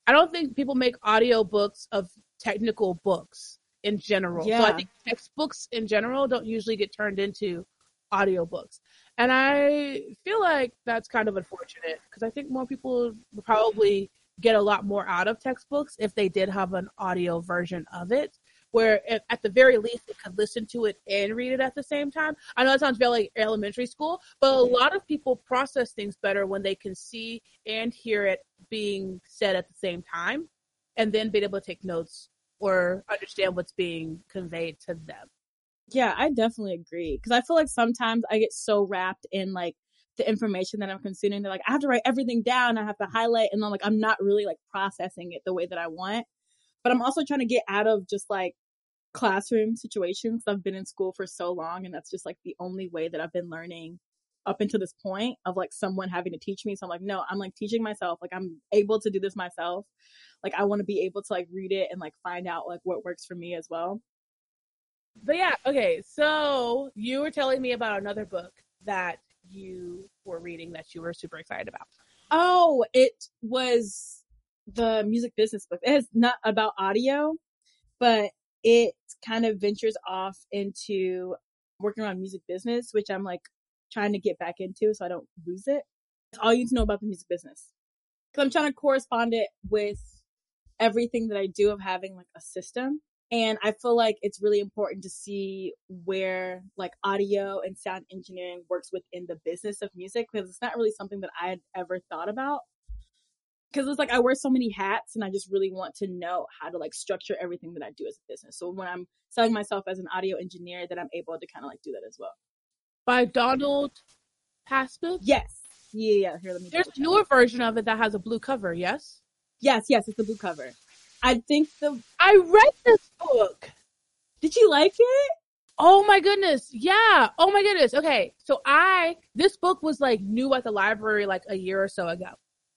Speaker 1: I don't think people make audio books of technical books in general. Yeah. So I think textbooks in general don't usually get turned into audiobooks. And I feel like that's kind of unfortunate because I think more people would probably get a lot more out of textbooks if they did have an audio version of it where at the very least they could listen to it and read it at the same time. I know that sounds very like elementary school, but a lot of people process things better when they can see and hear it being said at the same time and then be able to take notes or understand what's being conveyed to them.
Speaker 2: Yeah, I definitely agree. Because I feel like sometimes I get so wrapped in like the information that I'm consuming. They're like, I have to write everything down. I have to highlight. And I'm like, I'm not really like processing it the way that I want. But I'm also trying to get out of just like classroom situations. I've been in school for so long and that's just like the only way that I've been learning up until this point of like someone having to teach me. So I'm like, no, I'm like teaching myself. Like I'm able to do this myself. Like I want to be able to like read it and like find out like what works for me as well.
Speaker 1: But yeah, okay. So you were telling me about another book that you were reading that you were super excited about.
Speaker 2: Oh, it was the music business book. It is not about audio, but it kind of ventures off into working around music business, which I'm like trying to get back into so I don't lose it. all you need to know about the music business. Cause I'm trying to correspond it with everything that I do of having like a system. And I feel like it's really important to see where like audio and sound engineering works within the business of music because it's not really something that I had ever thought about. Because it's like I wear so many hats and I just really want to know how to like structure everything that I do as a business. So when I'm selling myself as an audio engineer, that I'm able to kind of like do that as well.
Speaker 1: By Donald Passman?
Speaker 2: Yes. Yeah, yeah. Here, let me.
Speaker 1: There's a newer version of it that has a blue cover. Yes.
Speaker 2: Yes, yes, it's a blue cover. I think the
Speaker 1: I read this book.
Speaker 2: Did you like it?
Speaker 1: Oh my goodness. Yeah. Oh my goodness. Okay. So I this book was like new at the library like a year or so ago.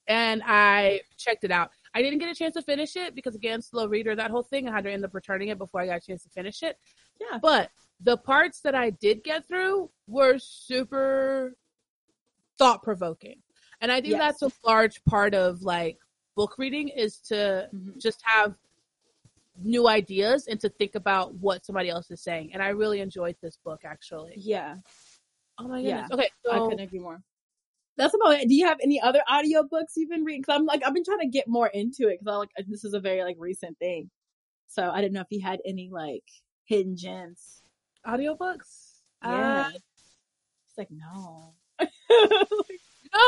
Speaker 1: And I checked it out. I didn't get a chance to finish it because again, slow reader, that whole thing. I had to end up returning it before I got a chance to finish it.
Speaker 2: Yeah.
Speaker 1: But the parts that I did get through were super thought provoking. And I think yes. that's a large part of like book reading is to mm-hmm. just have new ideas and to think about what somebody else is saying. And I really enjoyed this book actually.
Speaker 2: Yeah.
Speaker 1: Oh my goodness. Yeah. Okay.
Speaker 2: So, I couldn't agree more. That's about it. Do you have any other audiobooks you've been reading? Cause I'm like, I've been trying to get more into it because I like, this is a very like recent thing. So I didn't know if you had any like hidden gems.
Speaker 1: Audiobooks?
Speaker 2: Yeah. Uh, it's like, no.
Speaker 1: no,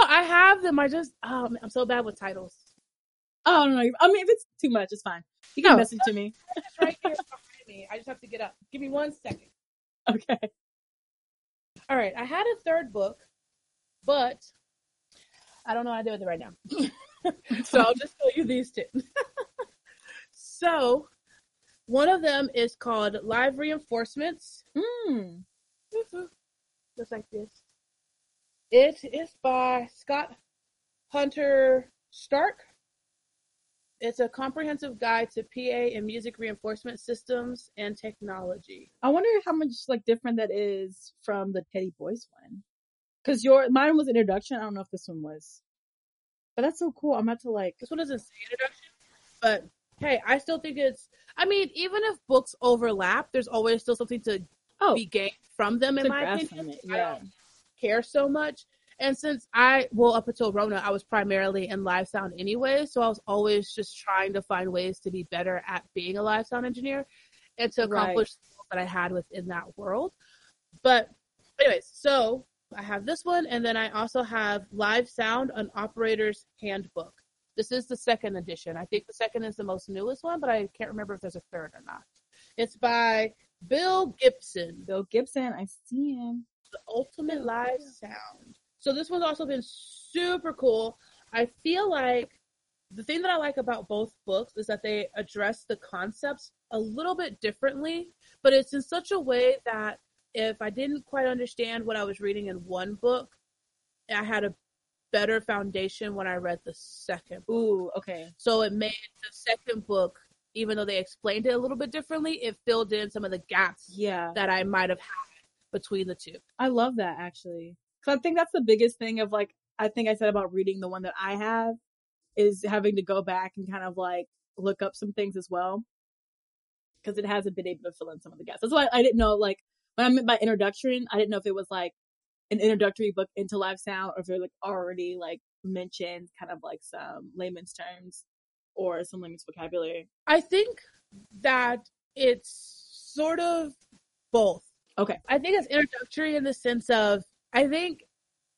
Speaker 1: I have them. I just, oh, I'm so bad with titles.
Speaker 2: Oh no! I mean, if it's too much, it's fine. You can no. message to me.
Speaker 1: It's right here behind me. I just have to get up. Give me one second.
Speaker 2: Okay.
Speaker 1: All right. I had a third book, but I don't know how to do with it right now. so I'll just show you these two. so one of them is called Live Reinforcements.
Speaker 2: Mm.
Speaker 1: Looks like this. It is by Scott Hunter Stark. It's a comprehensive guide to PA and music reinforcement systems and technology.
Speaker 2: I wonder how much like different that is from the Teddy Boys one. Cause your mine was introduction. I don't know if this one was, but that's so cool. I'm about to like
Speaker 1: this one doesn't say introduction, but hey, I still think it's. I mean, even if books overlap, there's always still something to oh, be gained from them. In my opinion,
Speaker 2: yeah. I don't
Speaker 1: care so much. And since I, well, up until Rona, I was primarily in live sound anyway. So I was always just trying to find ways to be better at being a live sound engineer and to accomplish right. that I had within that world. But, anyways, so I have this one, and then I also have Live Sound, an operator's handbook. This is the second edition. I think the second is the most newest one, but I can't remember if there's a third or not. It's by Bill Gibson.
Speaker 2: Bill Gibson, I see him.
Speaker 1: The Ultimate Live Sound. So this one's also been super cool. I feel like the thing that I like about both books is that they address the concepts a little bit differently, but it's in such a way that if I didn't quite understand what I was reading in one book, I had a better foundation when I read the second book.
Speaker 2: Ooh, okay.
Speaker 1: So it made the second book, even though they explained it a little bit differently, it filled in some of the gaps
Speaker 2: yeah.
Speaker 1: that I might have had between the two.
Speaker 2: I love that actually. So I think that's the biggest thing of like, I think I said about reading the one that I have is having to go back and kind of like look up some things as well. Cause it hasn't been able to fill in some of the gaps. That's why I didn't know like When I meant by introduction, I didn't know if it was like an introductory book into live sound or if it like already like mentioned kind of like some layman's terms or some layman's vocabulary.
Speaker 1: I think that it's sort of both.
Speaker 2: Okay.
Speaker 1: I think it's introductory in the sense of I think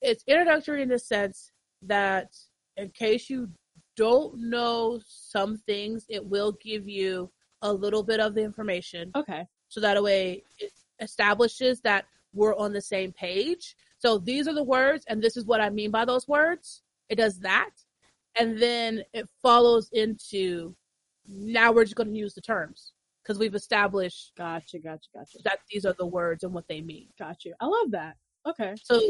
Speaker 1: it's introductory in the sense that in case you don't know some things, it will give you a little bit of the information.
Speaker 2: Okay.
Speaker 1: So that way it establishes that we're on the same page. So these are the words, and this is what I mean by those words. It does that. And then it follows into now we're just going to use the terms because we've established
Speaker 2: Gotcha, gotcha, gotcha.
Speaker 1: that these are the words and what they mean.
Speaker 2: Gotcha. I love that. Okay.
Speaker 1: So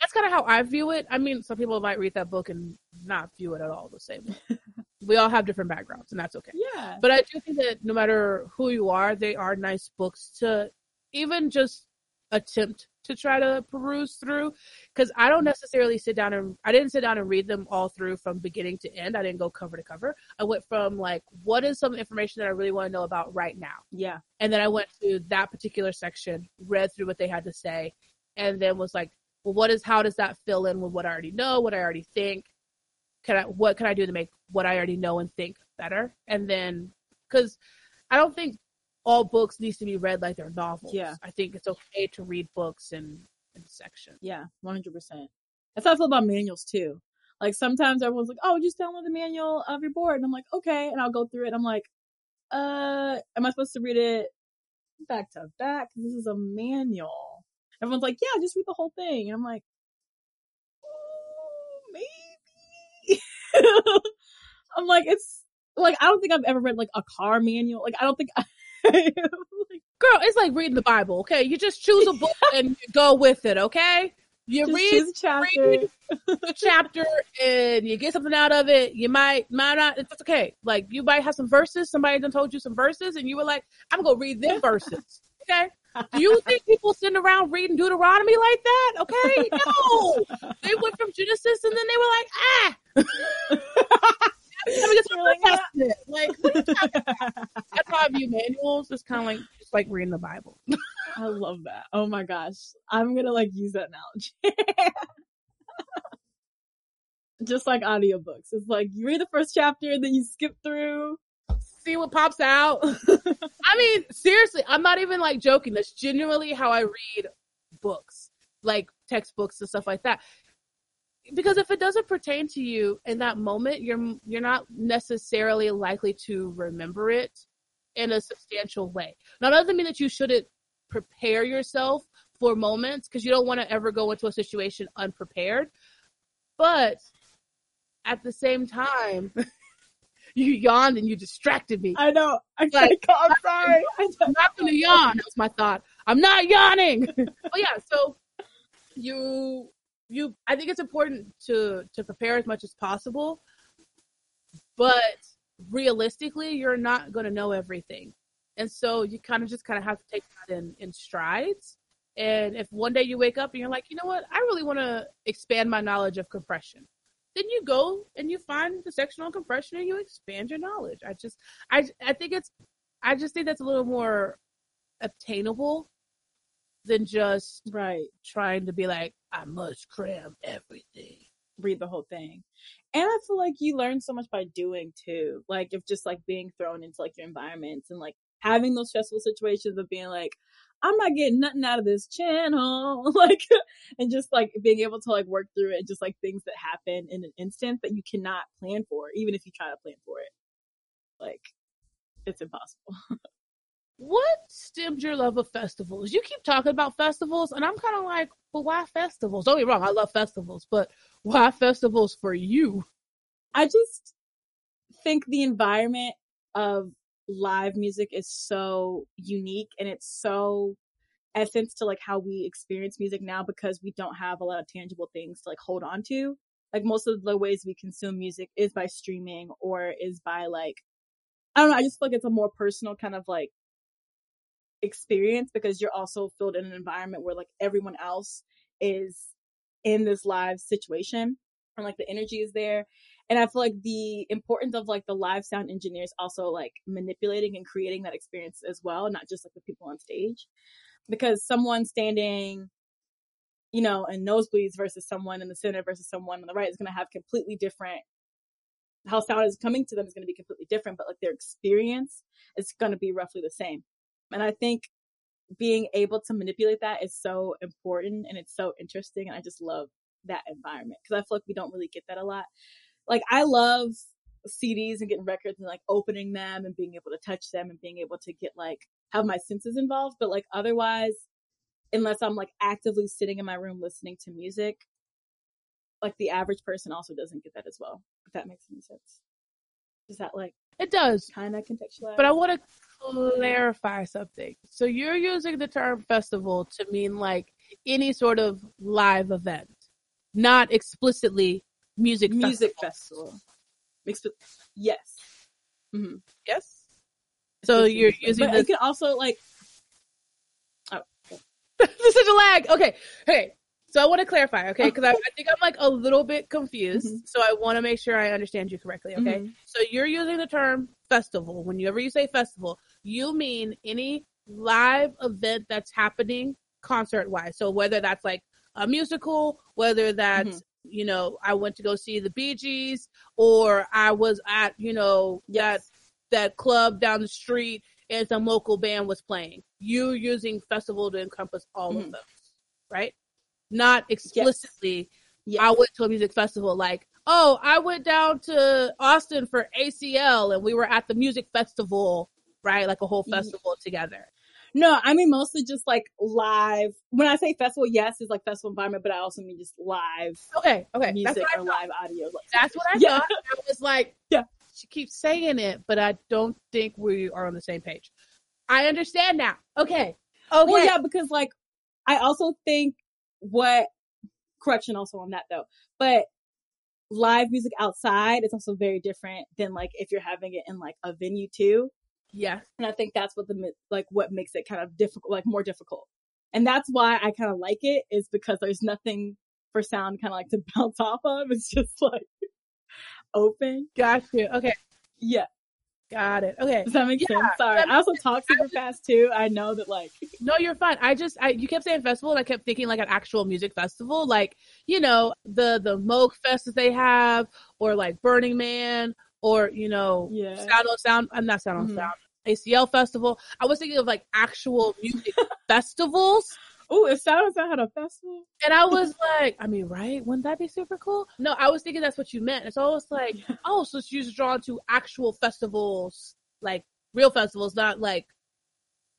Speaker 1: that's kind of how I view it. I mean, some people might read that book and not view it at all the same way. we all have different backgrounds, and that's okay.
Speaker 2: Yeah.
Speaker 1: But I do think that no matter who you are, they are nice books to even just attempt to try to peruse through. Because I don't necessarily sit down and I didn't sit down and read them all through from beginning to end. I didn't go cover to cover. I went from like, what is some information that I really want to know about right now?
Speaker 2: Yeah.
Speaker 1: And then I went to that particular section, read through what they had to say, and then was like, well, what is how does that fill in with what I already know, what I already think? Can I what can I do to make what I already know and think better? And then because I don't think all books needs to be read like they're novels.
Speaker 2: Yeah.
Speaker 1: I think it's okay to read books in in sections.
Speaker 2: Yeah. One hundred percent. That's how I feel about manuals too. Like sometimes everyone's like, "Oh, just download the manual of your board," and I'm like, "Okay," and I'll go through it. and I'm like, "Uh, am I supposed to read it back to back? This is a manual." Everyone's like, "Yeah, just read the whole thing," and I'm like, "Oh, maybe." I'm like, it's like I don't think I've ever read like a car manual. Like I don't think I. like,
Speaker 1: Girl, it's like reading the Bible, okay? You just choose a book and you go with it, okay? You read
Speaker 2: choose a chapter.
Speaker 1: read a chapter and you get something out of it. You might might not it's okay. Like you might have some verses, somebody done told you some verses and you were like, I'm gonna read them verses. Okay? Do you think people sitting around reading Deuteronomy like that? Okay? No. They went from Genesis and then they were like, ah let me get some
Speaker 2: You're like,
Speaker 1: New Testament. Ah. Like, what are you talking about? That's how I view manuals. It's kind of like just like reading the Bible.
Speaker 2: I love that. Oh my gosh. I'm gonna like use that analogy. Just like audiobooks. It's like you read the first chapter, then you skip through.
Speaker 1: See what pops out. I mean, seriously, I'm not even like joking. That's genuinely how I read books, like textbooks and stuff like that. Because if it doesn't pertain to you in that moment, you're you're not necessarily likely to remember it in a substantial way. Now, that doesn't mean that you shouldn't prepare yourself for moments because you don't want to ever go into a situation unprepared. But at the same time, you yawned and you distracted me.
Speaker 2: I know. I
Speaker 1: Like,
Speaker 2: I'm sorry.
Speaker 1: I'm not going to yawn. That was my thought. I'm not yawning. but yeah, so you you I think it's important to to prepare as much as possible, but realistically, you're not going to know everything, and so you kind of just kind of have to take that in in strides. And if one day you wake up and you're like, you know what, I really want to expand my knowledge of compression, then you go and you find the section on compression and you expand your knowledge. I just I I think it's I just think that's a little more obtainable than just
Speaker 2: right.
Speaker 1: trying to be like, I must cram everything.
Speaker 2: Read the whole thing. And I feel like you learn so much by doing too. Like if just like being thrown into like your environments and like having those stressful situations of being like, I'm not getting nothing out of this channel. like and just like being able to like work through it, just like things that happen in an instant that you cannot plan for, even if you try to plan for it. Like it's impossible.
Speaker 1: What stemmed your love of festivals? You keep talking about festivals, and I'm kind of like, but why festivals? Don't me wrong, I love festivals, but why festivals for you?
Speaker 2: I just think the environment of live music is so unique and it's so essence to like how we experience music now because we don't have a lot of tangible things to like hold on to. Like most of the ways we consume music is by streaming or is by like I don't know, I just feel like it's a more personal kind of like experience because you're also filled in an environment where like everyone else is in this live situation and like the energy is there and i feel like the importance of like the live sound engineers also like manipulating and creating that experience as well not just like the people on stage because someone standing, you know, in nosebleeds versus someone in the center versus someone on the right is going to have completely different. How sound is coming to them is going to be completely different, but like their experience is going to be roughly the same. And I think being able to manipulate that is so important and it's so interesting. And I just love that environment because I feel like we don't really get that a lot. Like I love CDs and getting records and like opening them and being able to touch them and being able to get like have my senses involved. But like otherwise, unless I'm like actively sitting in my room listening to music, like the average person also doesn't get that as well. If that makes any sense. Does that like
Speaker 1: it does
Speaker 2: kind of contextualize?
Speaker 1: But I want to clarify something. So you're using the term festival to mean like any sort of live event, not explicitly music
Speaker 2: music
Speaker 1: festival.
Speaker 2: festival. yes.
Speaker 1: Mm-hmm. Yes. So you're using
Speaker 2: but
Speaker 1: this.
Speaker 2: You can also like.
Speaker 1: Oh. There's such a lag. Okay. Okay. So I want to clarify, okay? Because I, I, think I'm like a little bit confused. Mm-hmm. So I want to make sure I understand you correctly, okay? Mm-hmm. So you're using the term festival. Whenever you say festival, you mean any live event that's happening concert wise. So whether that's like a musical, whether that's mm-hmm. you know I went to go see the Bee Gees, or I was at you know yes. that that club down the street and some local band was playing. You using festival to encompass all of mm-hmm. those, right? Not explicitly yes. Yes. I went to a music festival like, oh, I went down to Austin for ACL and we were at the music festival, right? Like a whole festival yeah. together.
Speaker 2: No, I mean mostly just like live. When I say festival, yes, it's like festival environment, but I also mean just live.
Speaker 1: Okay, okay,
Speaker 2: music or live audio.
Speaker 1: That's what I yeah. thought. I was like, yeah, she keeps saying it, but I don't think we are on the same page. I understand now. Okay, okay.
Speaker 2: Well, yeah, because like I also think what correction also on that though but live music outside is also very different than like if you're having it in like a venue too.
Speaker 1: Yeah.
Speaker 2: And i think that's what the like what makes it kind of difficult like more difficult. And that's why i kind of like it is because there's nothing for sound kind of like to bounce off of. It's just like open.
Speaker 1: Gotcha okay.
Speaker 2: Yeah
Speaker 1: Got it. Okay.
Speaker 2: Does that make yeah, sense? Sorry. I also talk super just, fast too. I know that like
Speaker 1: No, you're fine. I just I you kept saying festival and I kept thinking like an actual music festival. Like, you know, the the Moog Fest that they have or like Burning Man or, you know,
Speaker 2: yeah.
Speaker 1: Sound on Sound I'm not Sound on mm-hmm. Sound. ACL festival. I was thinking of like actual music festivals
Speaker 2: Oh, it sounds like had a festival.
Speaker 1: And I was like, I mean, right? Wouldn't that be super cool? No, I was thinking that's what you meant. It's almost like, oh, so she's drawn to actual festivals, like real festivals, not like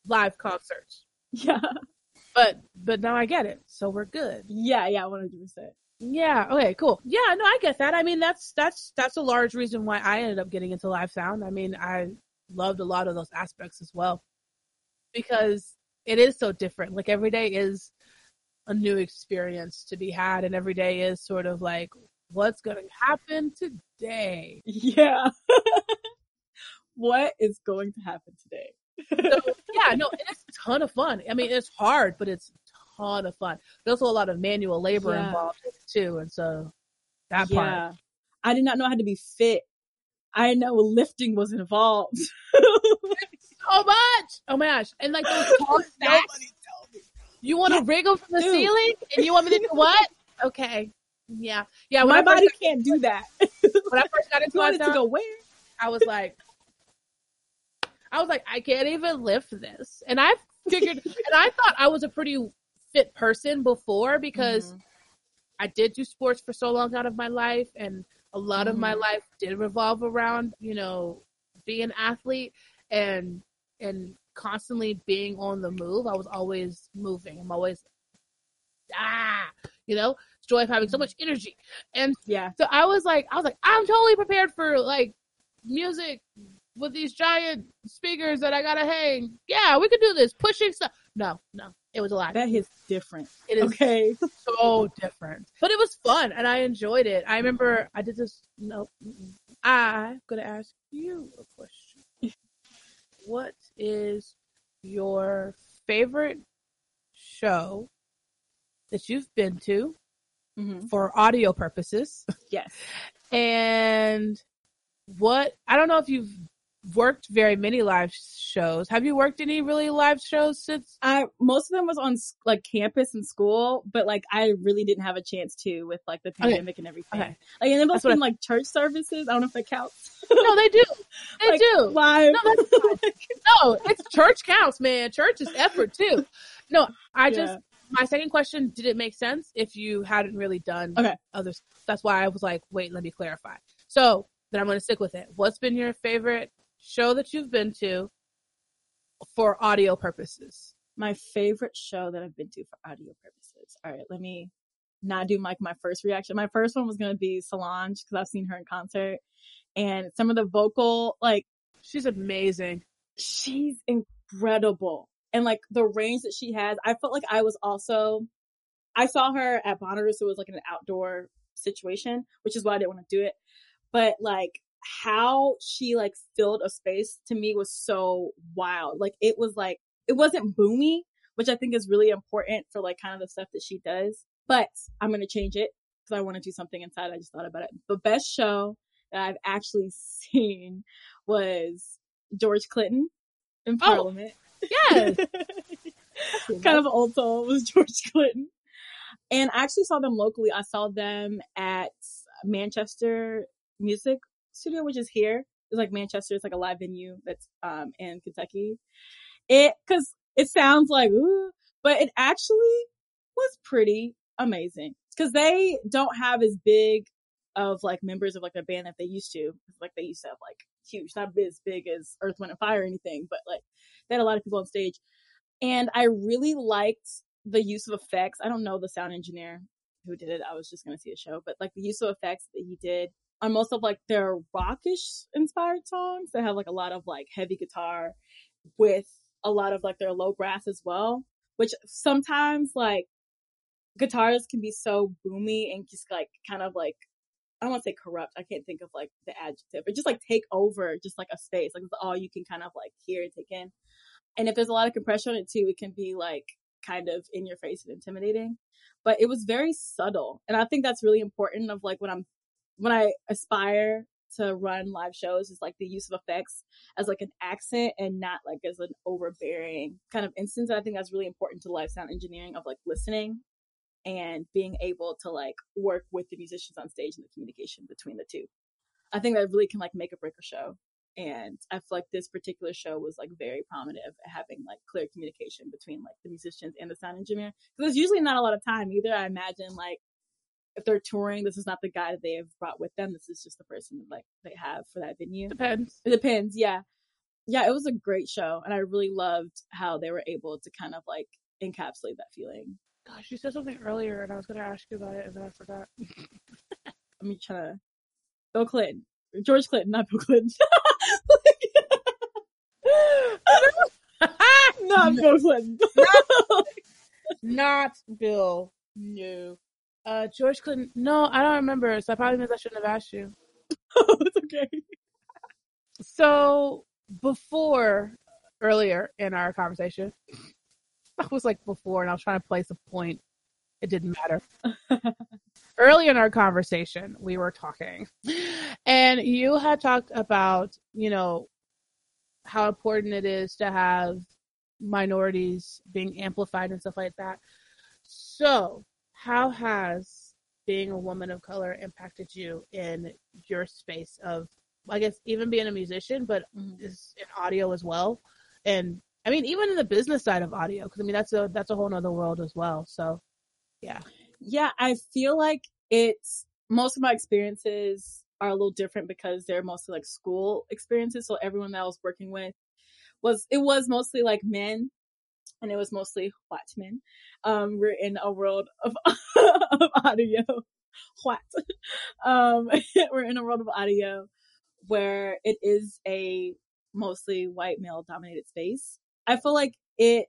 Speaker 1: live concerts.
Speaker 2: Yeah.
Speaker 1: But but now I get it. So we're good.
Speaker 2: Yeah, yeah, one hundred percent.
Speaker 1: Yeah. Okay. Cool. Yeah. No, I get that. I mean, that's that's that's a large reason why I ended up getting into live sound. I mean, I loved a lot of those aspects as well because it is so different. Like every day is a new experience to be had, and every day is sort of like, what's going to happen today?
Speaker 2: Yeah. what is going to happen today?
Speaker 1: so, yeah, no, it's a ton of fun. I mean, it's hard, but it's a ton of fun. There's also a lot of manual labor yeah. involved too, and so that part. Yeah.
Speaker 2: I did not know how to be fit. I know lifting was involved.
Speaker 1: so much. Oh my gosh! And like those tall stacks. You want to wriggle from the Dude. ceiling, and you want me to do what? Okay. Yeah, yeah.
Speaker 2: My body can't do that.
Speaker 1: when I first got into
Speaker 2: my to go where?
Speaker 1: I was like, I was like, I can't even lift this, and I figured, and I thought I was a pretty fit person before because mm-hmm. I did do sports for so long out of my life, and a lot mm-hmm. of my mm-hmm. life did revolve around, you know, being an athlete, and and constantly being on the move. I was always moving. I'm always ah, you know, joy of having so much energy. And
Speaker 2: yeah,
Speaker 1: so I was like, I was like, I'm totally prepared for like music with these giant speakers that I gotta hang. Yeah, we could do this. Pushing stuff. No, no, it was a lot.
Speaker 2: That is different.
Speaker 1: It is okay. so different, but it was fun and I enjoyed it. I remember I did this. No, I'm gonna ask you a question. what is your favorite show that you've been to mm-hmm. for audio purposes?
Speaker 2: Yes.
Speaker 1: and what I don't know if you've worked very many live shows. Have you worked any really live shows since?
Speaker 2: I most of them was on like campus and school, but like I really didn't have a chance to with like the pandemic okay. and everything. Okay. Like and must been like church services. I don't know if that counts.
Speaker 1: no, they do. They
Speaker 2: like,
Speaker 1: do.
Speaker 2: Live.
Speaker 1: No, no, it's church counts, man. Church is effort too. No, I just yeah. my second question did it make sense if you hadn't really done
Speaker 2: okay.
Speaker 1: others. That's why I was like, wait, let me clarify. So then I'm going to stick with it. What's been your favorite show that you've been to for audio purposes?
Speaker 2: My favorite show that I've been to for audio purposes. All right, let me not do like my first reaction. My first one was going to be Solange because I've seen her in concert and some of the vocal, like,
Speaker 1: she's amazing.
Speaker 2: She's incredible. And like the range that she has, I felt like I was also, I saw her at Bonnaroo, so it was like an outdoor situation, which is why I didn't want to do it. But like how she like filled a space to me was so wild. Like it was like it wasn't boomy, which I think is really important for like kind of the stuff that she does. But I'm gonna change it because I want to do something inside. I just thought about it. The best show that I've actually seen was George Clinton in oh, Parliament.
Speaker 1: Yes.
Speaker 2: kind of old soul was George Clinton. And I actually saw them locally. I saw them at Manchester Music studio, which is here. It's like Manchester. It's like a live venue that's um in Kentucky. It because it sounds like ooh, but it actually was pretty amazing because they don't have as big of like members of like a band that they used to. Like they used to have like huge, not as big as Earth, Wind and Fire or anything, but like they had a lot of people on stage. And I really liked the use of effects. I don't know the sound engineer who did it. I was just gonna see a show, but like the use of effects that he did on most of like their rockish inspired songs. They have like a lot of like heavy guitar with a lot of like their low brass as well, which sometimes like guitars can be so boomy and just like kind of like I don't want to say corrupt. I can't think of like the adjective, but just like take over just like a space. Like it's all you can kind of like hear and take in. And if there's a lot of compression on it too, it can be like kind of in your face and intimidating. But it was very subtle. And I think that's really important of like when I'm when I aspire to run live shows is like the use of effects as like an accent and not like as an overbearing kind of instance. I think that's really important to live sound engineering of like listening and being able to like work with the musicians on stage and the communication between the two. I think that really can like make or break a show. And I feel like this particular show was like very prominent of having like clear communication between like the musicians and the sound engineer. Because there's usually not a lot of time either. I imagine like if they're touring, this is not the guy that they have brought with them. This is just the person that like they have for that venue.
Speaker 1: Depends.
Speaker 2: It depends. Yeah. Yeah. It was a great show. And I really loved how they were able to kind of like encapsulate that feeling.
Speaker 1: Gosh, you said something earlier and I was going to ask you about it and then I forgot.
Speaker 2: Let me try to. Bill Clinton. George Clinton, not Bill Clinton. not Bill Clinton.
Speaker 1: not, not Bill. No. Uh, George Clinton. No, I don't remember. So I probably means I shouldn't have asked you.
Speaker 2: oh, it's okay.
Speaker 1: So before, earlier in our conversation, I was like before, and I was trying to place a point. It didn't matter. Early in our conversation, we were talking, and you had talked about, you know, how important it is to have minorities being amplified and stuff like that. So, how has being a woman of color impacted you in your space of I guess even being a musician, but mm-hmm. is in audio as well, and I mean even in the business side of audio because I mean that's a that's a whole other world as well. So, yeah,
Speaker 2: yeah, I feel like it's most of my experiences are a little different because they're mostly like school experiences. So everyone that I was working with was it was mostly like men and it was mostly white men. Um, we're in a world of, of audio. What? Um, we're in a world of audio where it is a mostly white male dominated space. I feel like it,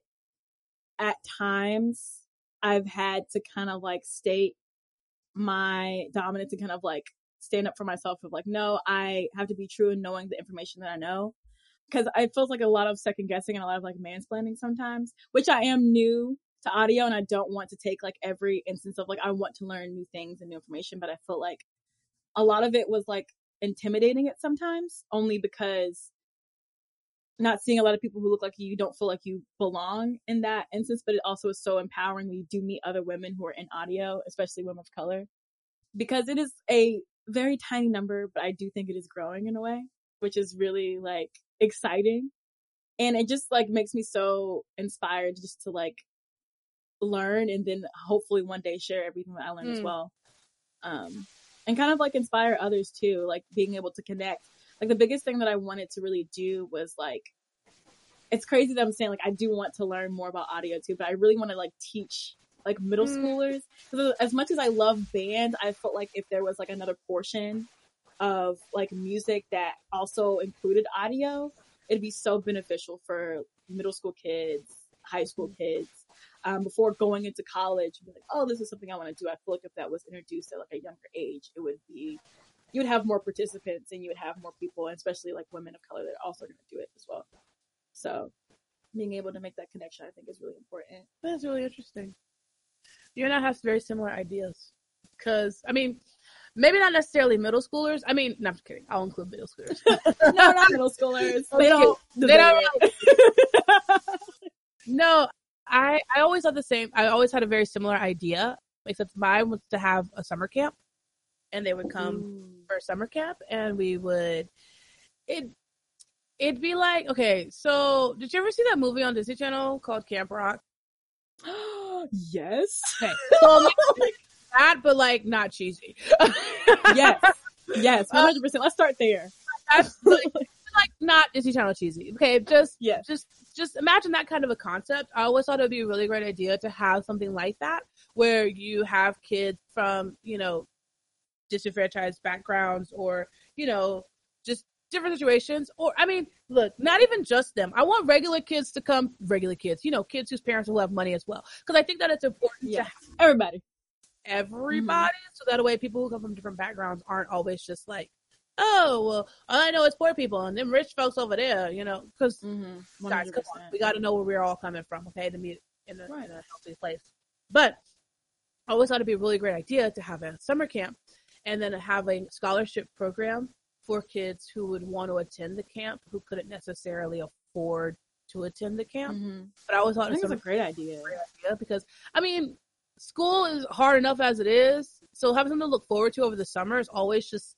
Speaker 2: at times, I've had to kind of like state my dominance and kind of like stand up for myself of like, no, I have to be true in knowing the information that I know because it feels like a lot of second guessing and a lot of like mansplaining sometimes, which I am new to audio and I don't want to take like every instance of like I want to learn new things and new information, but I feel like a lot of it was like intimidating it sometimes only because not seeing a lot of people who look like you, you don't feel like you belong in that instance, but it also is so empowering when you do meet other women who are in audio, especially women of color, because it is a very tiny number, but I do think it is growing in a way, which is really like exciting. And it just like makes me so inspired just to like learn and then hopefully one day share everything that I learned mm. as well. Um, and kind of like inspire others too, like being able to connect. Like the biggest thing that I wanted to really do was like, it's crazy that I'm saying like I do want to learn more about audio too, but I really want to like teach like middle mm. schoolers. Because as much as I love band, I felt like if there was like another portion of like music that also included audio, it'd be so beneficial for middle school kids, high school mm. kids, um, before going into college. Be like, oh, this is something I want to do. I feel like if that was introduced at like a younger age, it would be you would have more participants and you would have more people, and especially like women of color that are also going to do it as well. So being able to make that connection, I think, is really important.
Speaker 1: That's really interesting. You and I have very similar ideas. Because, I mean, maybe not necessarily middle schoolers. I mean, no, I'm just kidding. I'll include middle schoolers.
Speaker 2: no, not middle schoolers. they don't. They don't.
Speaker 1: no, I I always had the same. I always had a very similar idea, except mine was to have a summer camp, and they would come Ooh. for summer camp, and we would it. It'd be like okay, so did you ever see that movie on Disney Channel called Camp Rock?
Speaker 2: yes.
Speaker 1: Okay. So that, but like not cheesy.
Speaker 2: yes. Yes. Uh, one hundred percent. Let's start there.
Speaker 1: That's like, like not Disney Channel cheesy. Okay, just yeah, just just imagine that kind of a concept. I always thought it would be a really great idea to have something like that, where you have kids from you know disenfranchised backgrounds or you know just different situations. Or, I mean, look, not even just them. I want regular kids to come, regular kids, you know, kids whose parents will have money as well. Because I think that it's important
Speaker 2: yeah. to everybody.
Speaker 1: Everybody. Mm-hmm. So that way people who come from different backgrounds aren't always just like, oh, well, all I know is poor people and them rich folks over there, you know, because mm-hmm. guys, come on, we got to know where we're all coming from, okay, to meet in a, right. in a healthy place. But I always thought it'd be a really great idea to have a summer camp and then have a scholarship program for kids who would want to attend the camp who couldn't necessarily afford to attend the camp. Mm-hmm. But I always thought
Speaker 2: it was a great idea.
Speaker 1: great idea because I mean, school is hard enough as it is, so having something to look forward to over the summer is always just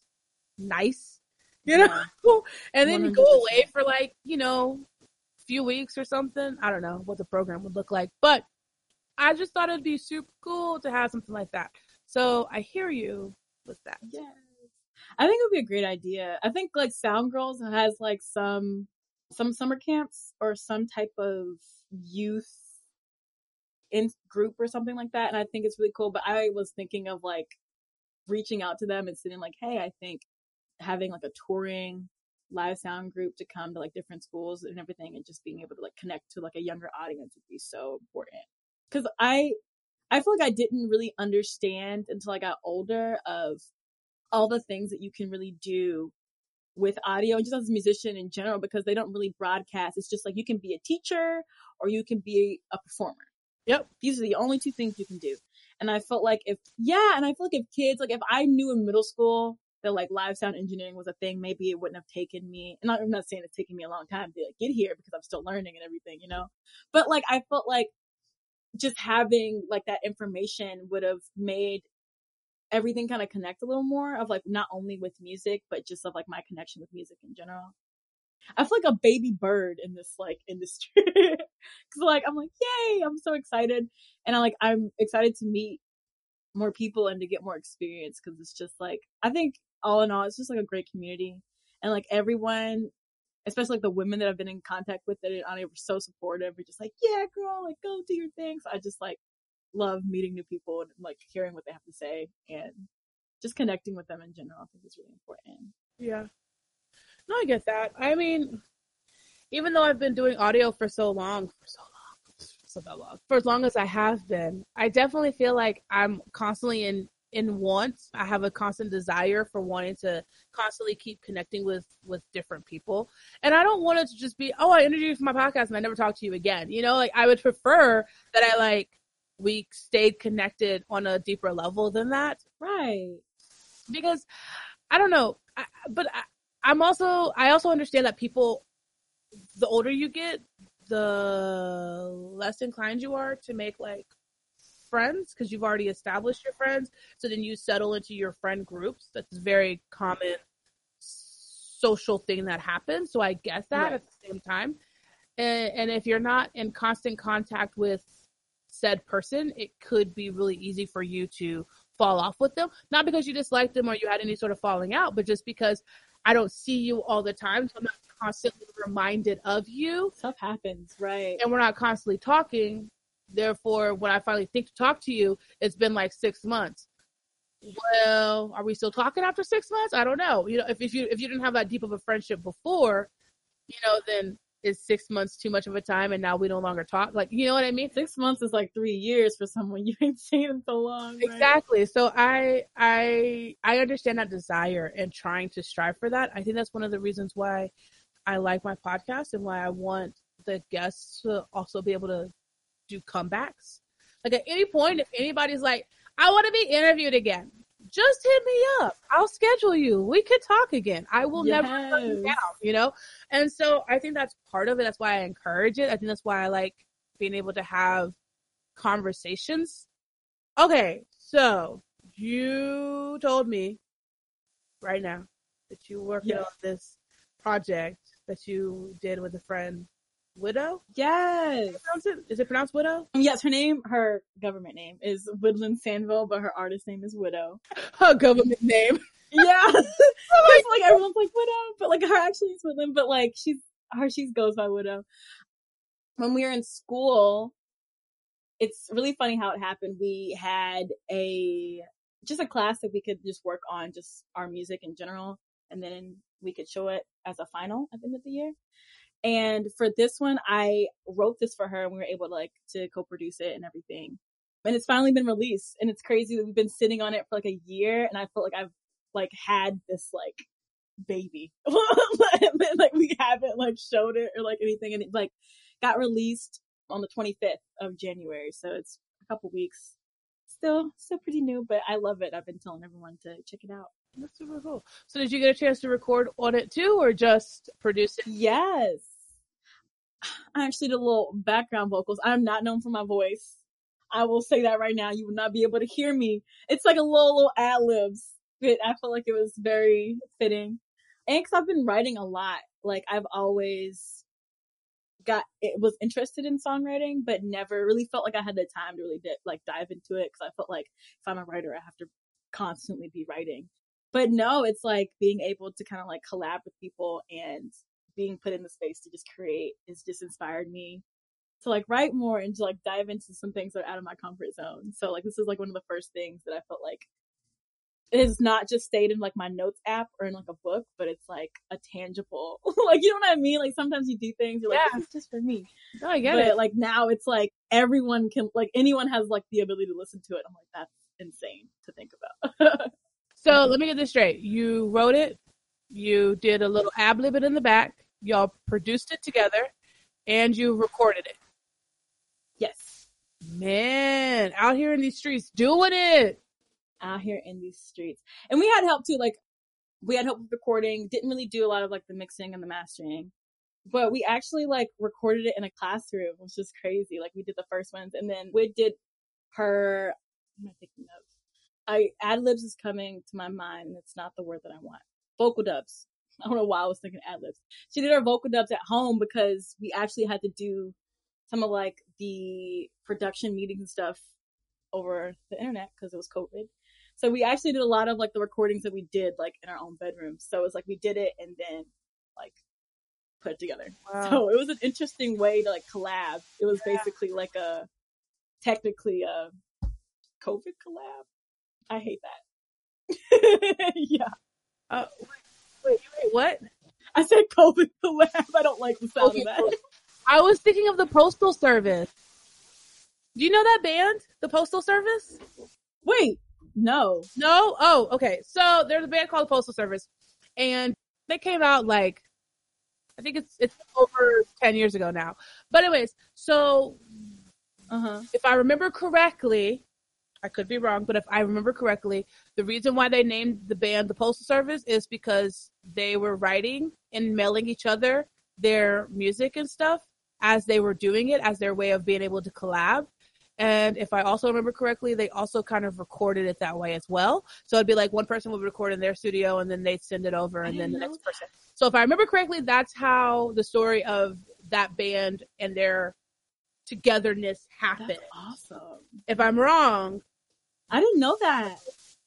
Speaker 1: nice, you know. Yeah. and then 100%. you go away for like you know, a few weeks or something. I don't know what the program would look like, but I just thought it'd be super cool to have something like that. So I hear you with that.
Speaker 2: Yeah. I think it would be a great idea. I think like Sound Girls has like some some summer camps or some type of youth in group or something like that, and I think it's really cool. But I was thinking of like reaching out to them and saying like, hey, I think having like a touring live sound group to come to like different schools and everything, and just being able to like connect to like a younger audience would be so important. Because I I feel like I didn't really understand until I got older of all the things that you can really do with audio and just as a musician in general because they don't really broadcast. It's just like you can be a teacher or you can be a performer.
Speaker 1: Yep.
Speaker 2: These are the only two things you can do. And I felt like if, yeah, and I feel like if kids, like if I knew in middle school that like live sound engineering was a thing, maybe it wouldn't have taken me, and I'm not saying it's taken me a long time to like get here because I'm still learning and everything, you know? But like I felt like just having like that information would have made everything kind of connect a little more of like not only with music but just of like my connection with music in general i feel like a baby bird in this like industry because like i'm like yay i'm so excited and i like i'm excited to meet more people and to get more experience because it's just like i think all in all it's just like a great community and like everyone especially like the women that i've been in contact with that are so supportive We're just like yeah girl like go do your things i just like love meeting new people and like hearing what they have to say and just connecting with them in general. I think is really important.
Speaker 1: Yeah. No, I get that. I mean, even though I've been doing audio for so long, for so long, so that long, for as long as I have been, I definitely feel like I'm constantly in in want. I have a constant desire for wanting to constantly keep connecting with with different people, and I don't want it to just be, oh, I interviewed you for my podcast and I never talk to you again. You know, like I would prefer that I like we stayed connected on a deeper level than that.
Speaker 2: Right.
Speaker 1: Because I don't know, I, but I, I'm also I also understand that people the older you get, the less inclined you are to make like friends because you've already established your friends. So then you settle into your friend groups. That's a very common social thing that happens. So I get that
Speaker 2: Right.
Speaker 1: at the same time. And, and if you're not in constant contact with said person, it could be really easy for you to fall off with them. Not because you disliked them or you had any sort of falling out, but just because I don't see you all the time. So I'm not constantly reminded of you
Speaker 2: Stuff happens, right?
Speaker 1: and we're not constantly talking. Therefore, when I finally think to talk to you, it's been like six months. Well, are we still talking after six months? I don't know. You know, if, if you if you didn't have that deep of a friendship before, you know, then is six months too much of a time, and now we no longer talk? Like, you know what I mean?
Speaker 2: Six months is like three years for someone you ain't seen in so long. right?
Speaker 1: Exactly. So I I I understand that desire and trying to strive for that. I think that's one of the reasons why I like my podcast and why I want the guests to also be able to do comebacks. Like at any point, if anybody's like, I want to be interviewed again, just hit me up. I'll schedule you. We could talk again. I will never let you down, you know? And so I think that's part of it. That's why I encourage it. I think that's why I like being able to have conversations. Okay, so you told me right now that you working
Speaker 2: Yeah.
Speaker 1: on this project that you did with a friend, Widow.
Speaker 2: Yes.
Speaker 1: Is it pronounced Widow?
Speaker 2: Yes, her name, her government name is Woodland Sandville, but her artist name is Widow.
Speaker 1: Her government name.
Speaker 2: Yeah. It's like everyone's like Widow, but like her actually is Woodland, but like she's her she goes by Widow. When we were in school, it's really funny how it happened. We had a just a class that we could just work on just our music in general, and then we could show it as a final at the end of the year. And for this one, I wrote this for her, and we were able to like to co-produce it and everything. And it's finally been released, and it's crazy that we've been sitting on it for like a year, and I felt like I've like had this like baby, like we haven't like showed it or like anything, and it like got released on the 25th of January, so it's a couple weeks. Still, still pretty new, but I love it. I've been telling everyone to check it out.
Speaker 1: That's super cool. So did you get a chance to record on it too, or just produce it?
Speaker 2: Yes. I actually did a little background vocals. I'm not known for my voice. I will say that right now. You would not be able to hear me. It's like a little, little ad libs. But I felt like it was very fitting. And cause I've been writing a lot. Like I've always got, it was interested in songwriting, but never really felt like I had the time to really di- like dive into it. Cause I felt like if I'm a writer, I have to constantly be writing. But no, it's like being able to kind of like collab with people and being put in the space to just create has just inspired me to like write more and to like dive into some things that are out of my comfort zone. So like this is like one of the first things that I felt like it has not just stayed in like my notes app or in like a book, but it's like a tangible like you know what I mean? Like sometimes you do things, you're like,
Speaker 1: Yeah.
Speaker 2: this is just for me.
Speaker 1: No, I get
Speaker 2: but
Speaker 1: it.
Speaker 2: like now it's like everyone can like anyone has like the ability to listen to it. I'm like, that's insane to think about.
Speaker 1: So let me get this straight. You wrote it, you did a little ab lib it in the back, y'all produced it together, and you recorded it.
Speaker 2: yes.
Speaker 1: Man, out here in these streets doing it.
Speaker 2: out here in these streets. And we had help too, like we had help with recording, didn't really do a lot of like the mixing and the mastering. But we actually like recorded it in a classroom, which is crazy. Like we did the first ones and then we did her am I taking notes? I ad libs is coming to my mind and it's not the word that I want. Vocal dubs. I don't know why I was thinking ad libs. She did her vocal dubs at home because we actually had to do some of like the production meetings and stuff over the internet because it was COVID. So we actually did a lot of like the recordings that we did like in our own bedrooms. So it was like we did it and then like put it together. So it was an interesting way to like collab. It was
Speaker 1: Yeah.
Speaker 2: basically like a technically a COVID collab. I hate that. yeah.
Speaker 1: Uh, wait, wait, what?
Speaker 2: I said COVID collab. I don't like the sound
Speaker 1: Okay,
Speaker 2: of that.
Speaker 1: cool. I was thinking of the Postal Service. Do you know that band, the Postal Service?
Speaker 2: Wait, no.
Speaker 1: No? Oh, okay. So there's a band called Postal Service, and they came out like I think it's it's over ten years ago now. But anyways, so
Speaker 2: Uh huh.
Speaker 1: if I remember correctly, I could be wrong, but if I remember correctly, the reason why they named the band the Postal Service is because they were writing and mailing each other their music and stuff as they were doing it as their way of being able to collab. And if I also remember correctly, they also kind of recorded it that way as well. So it'd be like one person would record in their studio and then they'd send it over and then the next person. So if I remember correctly, that's how the story of that band and their togetherness happened.
Speaker 2: That's awesome.
Speaker 1: If I'm wrong,
Speaker 2: I didn't know that.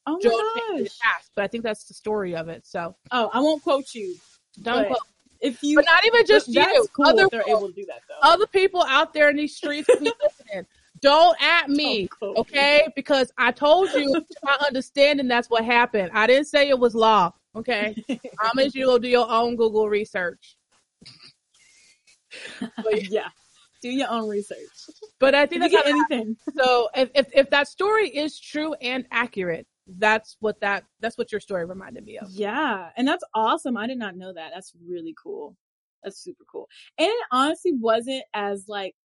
Speaker 2: Oh
Speaker 1: Joe
Speaker 2: my gosh.
Speaker 1: it fast, but I think that's the story of it. So
Speaker 2: Oh, I won't quote you.
Speaker 1: don't quote.
Speaker 2: If you,
Speaker 1: But not even just you.
Speaker 2: cool
Speaker 1: other
Speaker 2: they're able to do that though.
Speaker 1: other people out there in these streets listening. Don't at me,
Speaker 2: Don't quote me.
Speaker 1: okay? Because I told you my understanding that's what happened. I didn't say it was law, okay? Promise you will do your own Google research. But,
Speaker 2: yeah. Do your own research.
Speaker 1: but I think that's how,
Speaker 2: anything,
Speaker 1: so. If, if if that story is true and accurate, that's what that that's what your story reminded me of.
Speaker 2: yeah, and that's awesome. I did not know that. That's really cool. That's super cool. And it honestly wasn't as like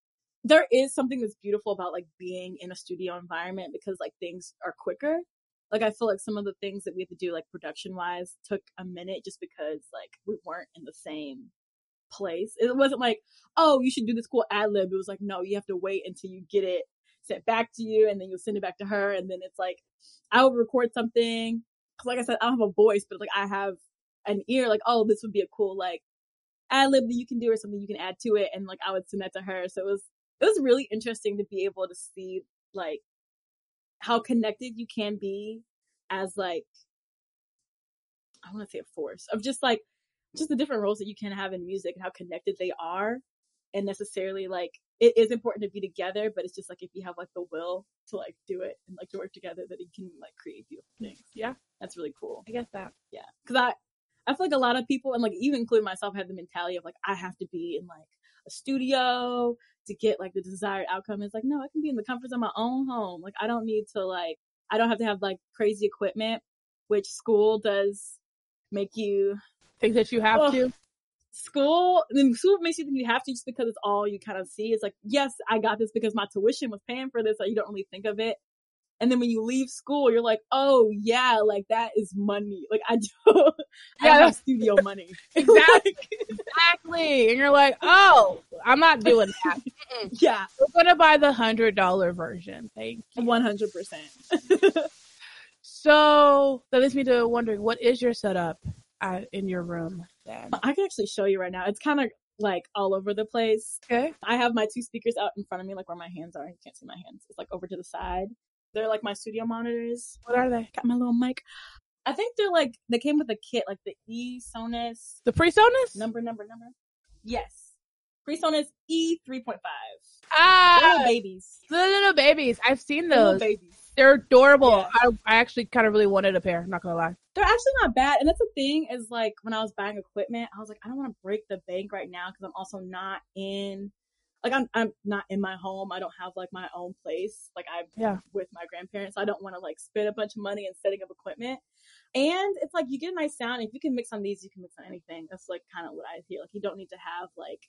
Speaker 2: there is something that's beautiful about like being in a studio environment because like things are quicker. Like I feel like some of the things that we had to do like production wise took a minute just because like we weren't in the same place. It wasn't like, oh, you should do this cool ad lib. It was like, no, you have to wait until you get it sent back to you and then you'll send it back to her. And then it's like, I would record something. Cause like I said, I don't have a voice, but like I have an ear, like, oh, this would be a cool like ad lib that you can do or something you can add to it. And like I would send that to her. So it was, it was really interesting to be able to see like how connected you can be as like, I want to say a force of just like, just the different roles that you can have in music and how connected they are and necessarily like it is important to be together but it's just like if you have like the will to like do it and like to work together that you can like create beautiful things.
Speaker 1: Yeah,
Speaker 2: that's really cool.
Speaker 1: I get that.
Speaker 2: yeah. Because i i feel like a lot of people and like even including myself have the mentality of like i have to be in like a studio to get like the desired outcome. It's like no i can be in the comforts of my own home. Like i don't need to like i don't have to have like crazy equipment which school does make you
Speaker 1: Think that you have to.
Speaker 2: school then school makes you think you have to just because it's all you kind of see it's like yes i got this because my tuition was paying for this so you don't really think of it and then when you leave school you're like oh yeah like that is money like i do I
Speaker 1: Yeah,
Speaker 2: have studio money
Speaker 1: Exactly. Exactly. And you're like, oh, I'm not doing that.
Speaker 2: yeah
Speaker 1: We're gonna buy the hundred dollar version. Thank you.
Speaker 2: 100%
Speaker 1: So that leads me to wondering, what is your setup uh, in your room then?
Speaker 2: i can actually show you right now it's kind of like all over the place
Speaker 1: Okay.
Speaker 2: i have my two speakers out in front of me like where my hands are you can't see my hands it's like over to the side they're like my studio monitors
Speaker 1: What are they?
Speaker 2: got my little mic I think they're like they came with a kit, like the E Sonus
Speaker 1: The PreSonus
Speaker 2: number, number, number. Yes, PreSonus E three point five.
Speaker 1: Ah,
Speaker 2: Little babies,
Speaker 1: the little babies. I've seen
Speaker 2: They're little
Speaker 1: those.
Speaker 2: babies.
Speaker 1: They're adorable.
Speaker 2: Yeah.
Speaker 1: I, I actually kind of really wanted a pair. I'm Not gonna lie.
Speaker 2: They're actually not bad, and that's the thing is like when I was buying equipment, I was like, I don't want to break the bank right now because I'm also not in. Like I'm, I'm not in my home. I don't have like my own place. Like I'm
Speaker 1: Yeah.
Speaker 2: with my grandparents. I don't want to like spend a bunch of money in setting up equipment. And it's like you get a nice sound. If you can mix on these, you can mix on anything. That's like kind of what I feel. Like you don't need to have like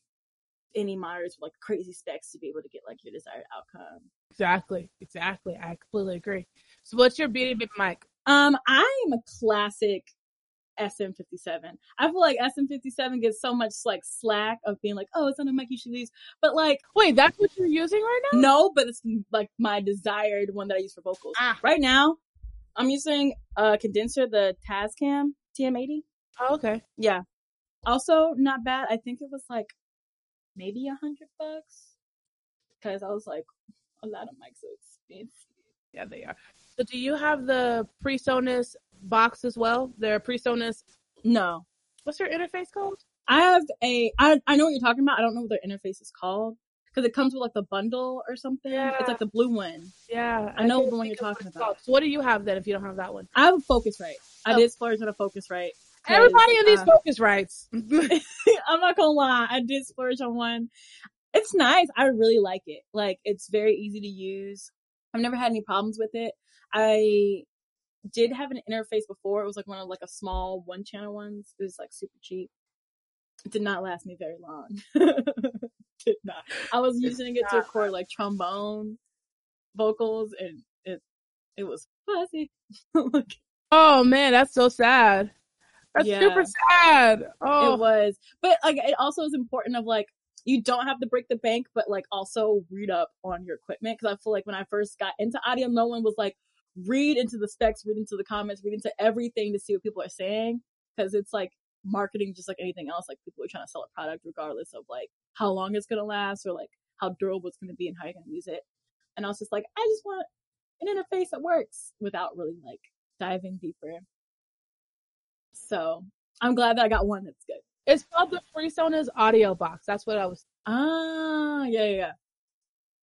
Speaker 2: any monitors with like crazy specs to be able to get like your desired outcome.
Speaker 1: Exactly. Exactly. I completely agree. So, what's your beauty big mic?
Speaker 2: Um, I am a classic SM57. I feel like SM57 gets so much like slack of being like, oh, it's on a mic you should use. But like,
Speaker 1: Wait, that's what you're using right now?
Speaker 2: no, but it's like my desired one that I use for vocals.
Speaker 1: Ah.
Speaker 2: Right now, I'm using a condenser, the Tascam TM80.
Speaker 1: Oh, okay.
Speaker 2: Yeah. Also, not bad. I think it was like maybe a hundred bucks. Cause I was like, a lot of mics are expensive.
Speaker 1: Yeah, they are. So, do you have the PreSonus box as well? The PreSonus.
Speaker 2: No.
Speaker 1: What's your interface called?
Speaker 2: I have a, I, I know what you're talking about. I don't know what their interface is called. Cause it comes with like the bundle or something.
Speaker 1: Yeah.
Speaker 2: It's like the blue one.
Speaker 1: Yeah,
Speaker 2: I know the one you're talking about.
Speaker 1: So, what do you have then if you don't have that one?
Speaker 2: I have a Focusrite. Oh. I
Speaker 1: Oh.
Speaker 2: did splurge on a Focusrite.
Speaker 1: Everybody in these
Speaker 2: uh,
Speaker 1: Focusrites.
Speaker 2: I'm not gonna lie, I did splurge on one. It's nice. I really like it. Like it's very easy to use. I've never had any problems with it. I did have an interface before. It was like one of like a small one channel ones. It was like super cheap. It did not last me very long. did not. I was using it to record like trombone vocals and it it was fuzzy.
Speaker 1: Oh man, that's so sad. That's
Speaker 2: Yeah.
Speaker 1: super sad. Oh,
Speaker 2: It was, but like it also is important of like you don't have to break the bank, but like also read up on your equipment because I feel like when I first got into audio, no one was like read into the specs, read into the comments, read into everything to see what people are saying because it's like marketing just like anything else. Like people are trying to sell a product regardless of like how long it's gonna last or like how durable it's gonna be and how you're gonna use it. And I was just like, I just want an interface that works without really like diving deeper. So I'm glad that I got one that's good.
Speaker 1: it's called the PreSonus Audio Box. That's what I was
Speaker 2: Ah, yeah, yeah, yeah.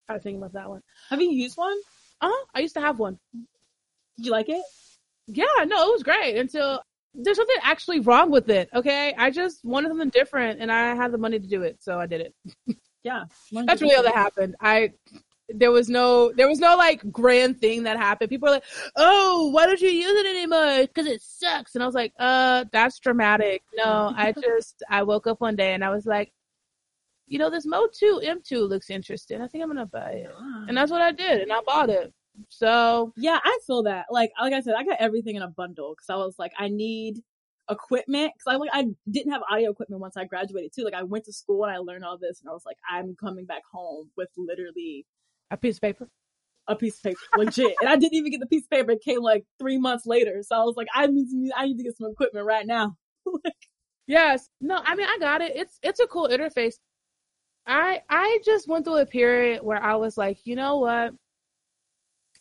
Speaker 1: trying to think about that one.
Speaker 2: Have you used one?
Speaker 1: Uh huh. I used to have one.
Speaker 2: Did you like it?
Speaker 1: Yeah, no, it was great until there's something actually wrong with it. Okay, I just wanted something different, and I had the money to do it, so I did it.
Speaker 2: Yeah.
Speaker 1: That's really all that happened. I there was no there was no like grand thing that happened. People were like, "Oh, why don't you use it anymore? Because it sucks." And I was like, "Uh, that's dramatic. No, I just I woke up one day and I was like, you know, this MOTU M2 looks interesting. I think I'm gonna buy it." And that's what I did, and I bought it. So
Speaker 2: yeah, I feel that. Like, like I said, I got everything in a bundle because I was like, I need equipment because I like I didn't have audio equipment once I graduated too. Like, I went to school and I learned all this, and I was like, I'm coming back home with literally
Speaker 1: a piece of paper.
Speaker 2: a piece of paper, legit. and I didn't even get the piece of paper; it came like three months later. So I was like, I need to, I need to get some equipment right now.
Speaker 1: Yes. No, I mean I got it. It's it's a cool interface. I I just went through a period where I was like, you know what?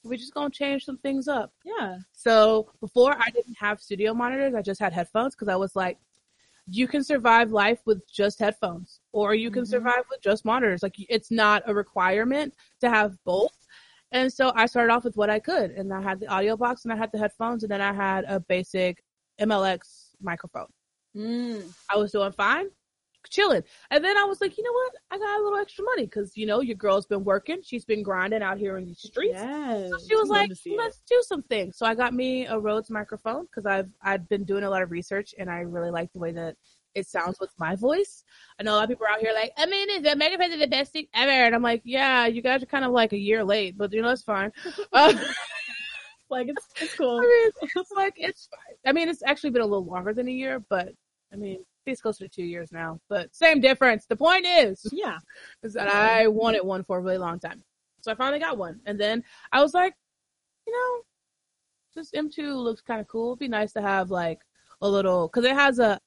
Speaker 1: We're just gonna change some things up.
Speaker 2: yeah,
Speaker 1: So before I didn't have studio monitors, I just had headphones because I was like, you can survive life with just headphones, or you can
Speaker 2: Mhm.
Speaker 1: survive with just monitors. Like it's not a requirement to have both. And so I started off with what I could, and I had the audio box, and I had the headphones, and then I had a basic MXL microphone.
Speaker 2: mm.
Speaker 1: I was doing fine, chilling. And then I was like, you know what? I got a little extra money because, you know, your girl's been working. She's been grinding out here in these streets.
Speaker 2: yes.
Speaker 1: So she was like,
Speaker 2: see it.
Speaker 1: let's do something. So I got me a Rode microphone because I've, I've been doing a lot of research and I really like the way that it sounds with my voice. I know a lot of people are out here like, I mean, is the microphone the best thing ever? And I'm like, yeah, you guys are kind of like a year late, but you know, it's fine. Uh,
Speaker 2: like it's it's
Speaker 1: I
Speaker 2: cool.
Speaker 1: mean, it's like it's fine. I mean, it's actually been a little longer than a year, but I mean, it's closer to two years now. But same difference. The point is,
Speaker 2: Yeah,
Speaker 1: is that I wanted one for a really long time, so I finally got one. And then I was like, you know, this M2 looks kind of cool. It'd be nice to have like a little because it has a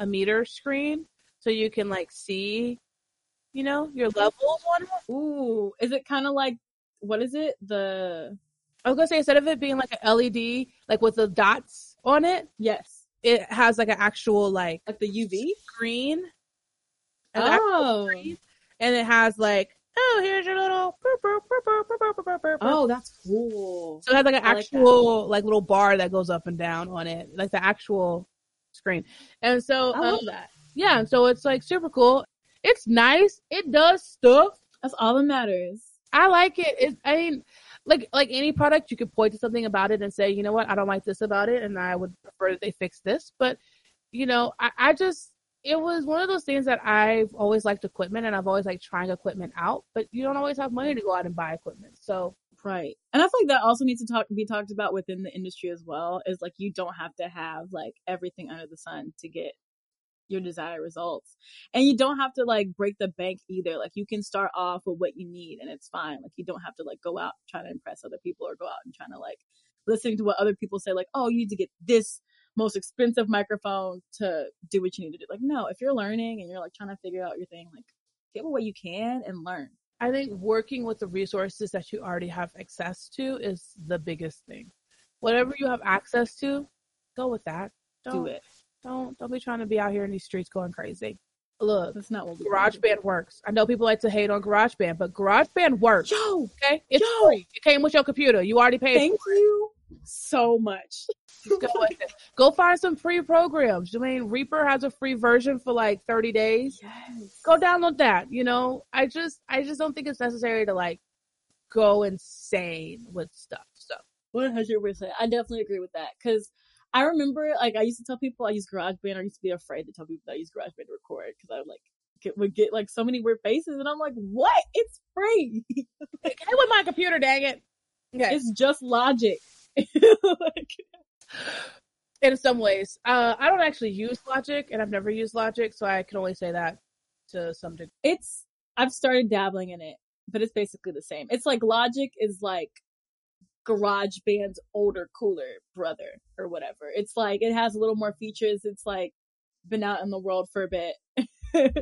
Speaker 1: a meter screen, so you can like see, you know, your levels on it.
Speaker 2: Ooh, is it kind of like what is it? The
Speaker 1: I was gonna say instead of it being like an LED, like with the dots on it,
Speaker 2: yes,
Speaker 1: it has like an actual like
Speaker 2: like the UV.
Speaker 1: screen.
Speaker 2: Oh,
Speaker 1: screen, and it has like, oh, here's your little.
Speaker 2: oh, that's cool.
Speaker 1: So it has like an
Speaker 2: I like
Speaker 1: actual like little bar that goes up and down on it, like the actual screen. And so,
Speaker 2: I love
Speaker 1: um,
Speaker 2: that.
Speaker 1: yeah, so it's like super cool. It's nice. It does stuff.
Speaker 2: That's all that matters.
Speaker 1: I like it. It, I mean, like like any product, you could point to something about it and say, you know what, I don't like this about it, and I would prefer that they fix this. But you know, I, I just it was one of those things that I've always liked equipment, and I've always liked trying equipment out. But you don't always have money to go out and buy equipment, so
Speaker 2: Right. And I feel like that also needs to talk be talked about within the industry as well. Is like you don't have to have like everything under the sun to get your desired results. And you don't have to like break the bank either. Like you can start off with what you need and it's fine. Like you don't have to like go out trying to impress other people or go out and trying to like listening to what other people say like, "Oh, you need to get this most expensive microphone to do what you need to do." Like, no, if you're learning and you're like trying to figure out your thing, like get what you can and learn.
Speaker 1: I think working with the resources that you already have access to is the biggest thing. Whatever you have access to, go with that. Don't,
Speaker 2: Do it.
Speaker 1: Don't don't be trying to be out here in these streets going crazy. Look,
Speaker 2: That's not what
Speaker 1: GarageBand works. I know people like to hate on GarageBand, but GarageBand works.
Speaker 2: Yo,
Speaker 1: Okay, it's
Speaker 2: Yo!
Speaker 1: free. It came with your computer. You already paid.
Speaker 2: thank
Speaker 1: for it.
Speaker 2: you so much.
Speaker 1: Go. Go find some free programs. I mean, Reaper has a free version for like 30 days.
Speaker 2: Yes.
Speaker 1: Go download that. You know, I just I just don't think it's necessary to like go insane with stuff. So
Speaker 2: One hundred percent. I definitely agree with that because I remember, like, I used to tell people I use GarageBand. I used to be afraid to tell people that I use GarageBand to record because I would like get, would get like so many weird faces, and I'm like, what? It's free.
Speaker 1: get with my computer, dang it. Okay.
Speaker 2: it's just Logic. like,
Speaker 1: in some ways. Uh, I don't actually use Logic, and I've never used Logic, so I can only say that to some degree.
Speaker 2: It's I've started dabbling in it, but it's basically the same. It's like Logic is like GarageBand's older, cooler brother or whatever. It's like it has a little more features. It's like been out in the world for a bit. like,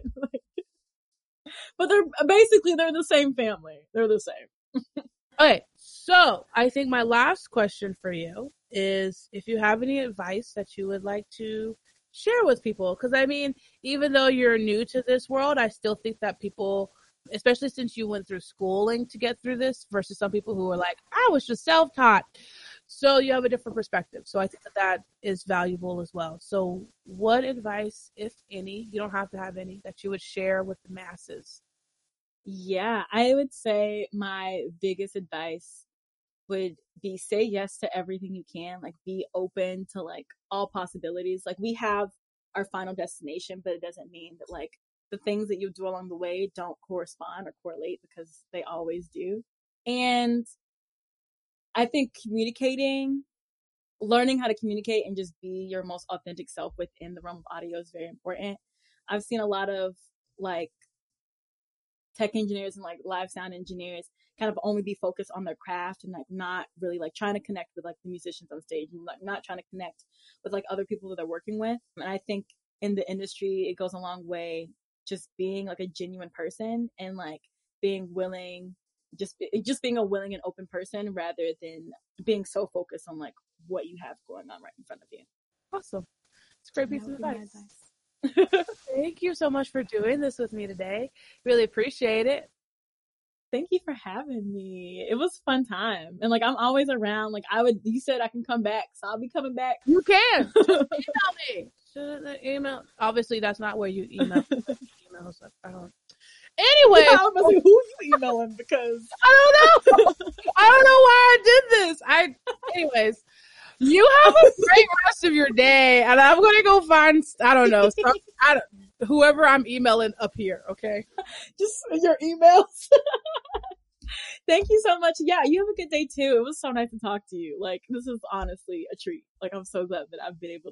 Speaker 2: but they're basically they're the same family. They're the same.
Speaker 1: okay, so I think my last question for you is if you have any advice that you would like to share with people because i mean even though you're new to this world i still think that people especially since you went through schooling to get through this versus some people who are like i was just self-taught. So you have a different perspective. So i think that that is valuable as well. So what advice if any you don't have to have any that you would share with the masses?
Speaker 2: Yeah i would say my biggest advice would be say yes to everything you can, like be open to like all possibilities. Like we have our final destination, but it doesn't mean that like the things that you do along the way don't correspond or correlate because they always do. And I think communicating, learning how to communicate and just be your most authentic self within the realm of audio is very important. I've seen a lot of like tech engineers and like live sound engineers kind of only be focused on their craft and like not really like trying to connect with like the musicians on stage and like not trying to connect with like other people that they're working with. And I think in the industry, it goes a long way just being like a genuine person and like being willing just just being a willing and open person rather than being so focused on like what you have going on right in front of you.
Speaker 1: Awesome. It's a great piece of advice. Thank you so much for doing this with me today. Really appreciate it
Speaker 2: thank you for having me. It was fun time. And like I'm always around. Like I would you said I can come back, so I'll be coming back.
Speaker 1: You can. email me. Email obviously that's not where you email emails. I don't Anyway,
Speaker 2: yeah, I was like, who you emailing? Because
Speaker 1: I don't know. I don't know why I did this. I, anyways, you have a great rest of your day, and I'm gonna go find I don't know some, I don't, whoever I'm emailing up here. Okay,
Speaker 2: just your emails. Thank you so much. Yeah, you have a good day too. It was so nice to talk to you. Like, this is honestly a treat. Like, I'm so glad that I've been able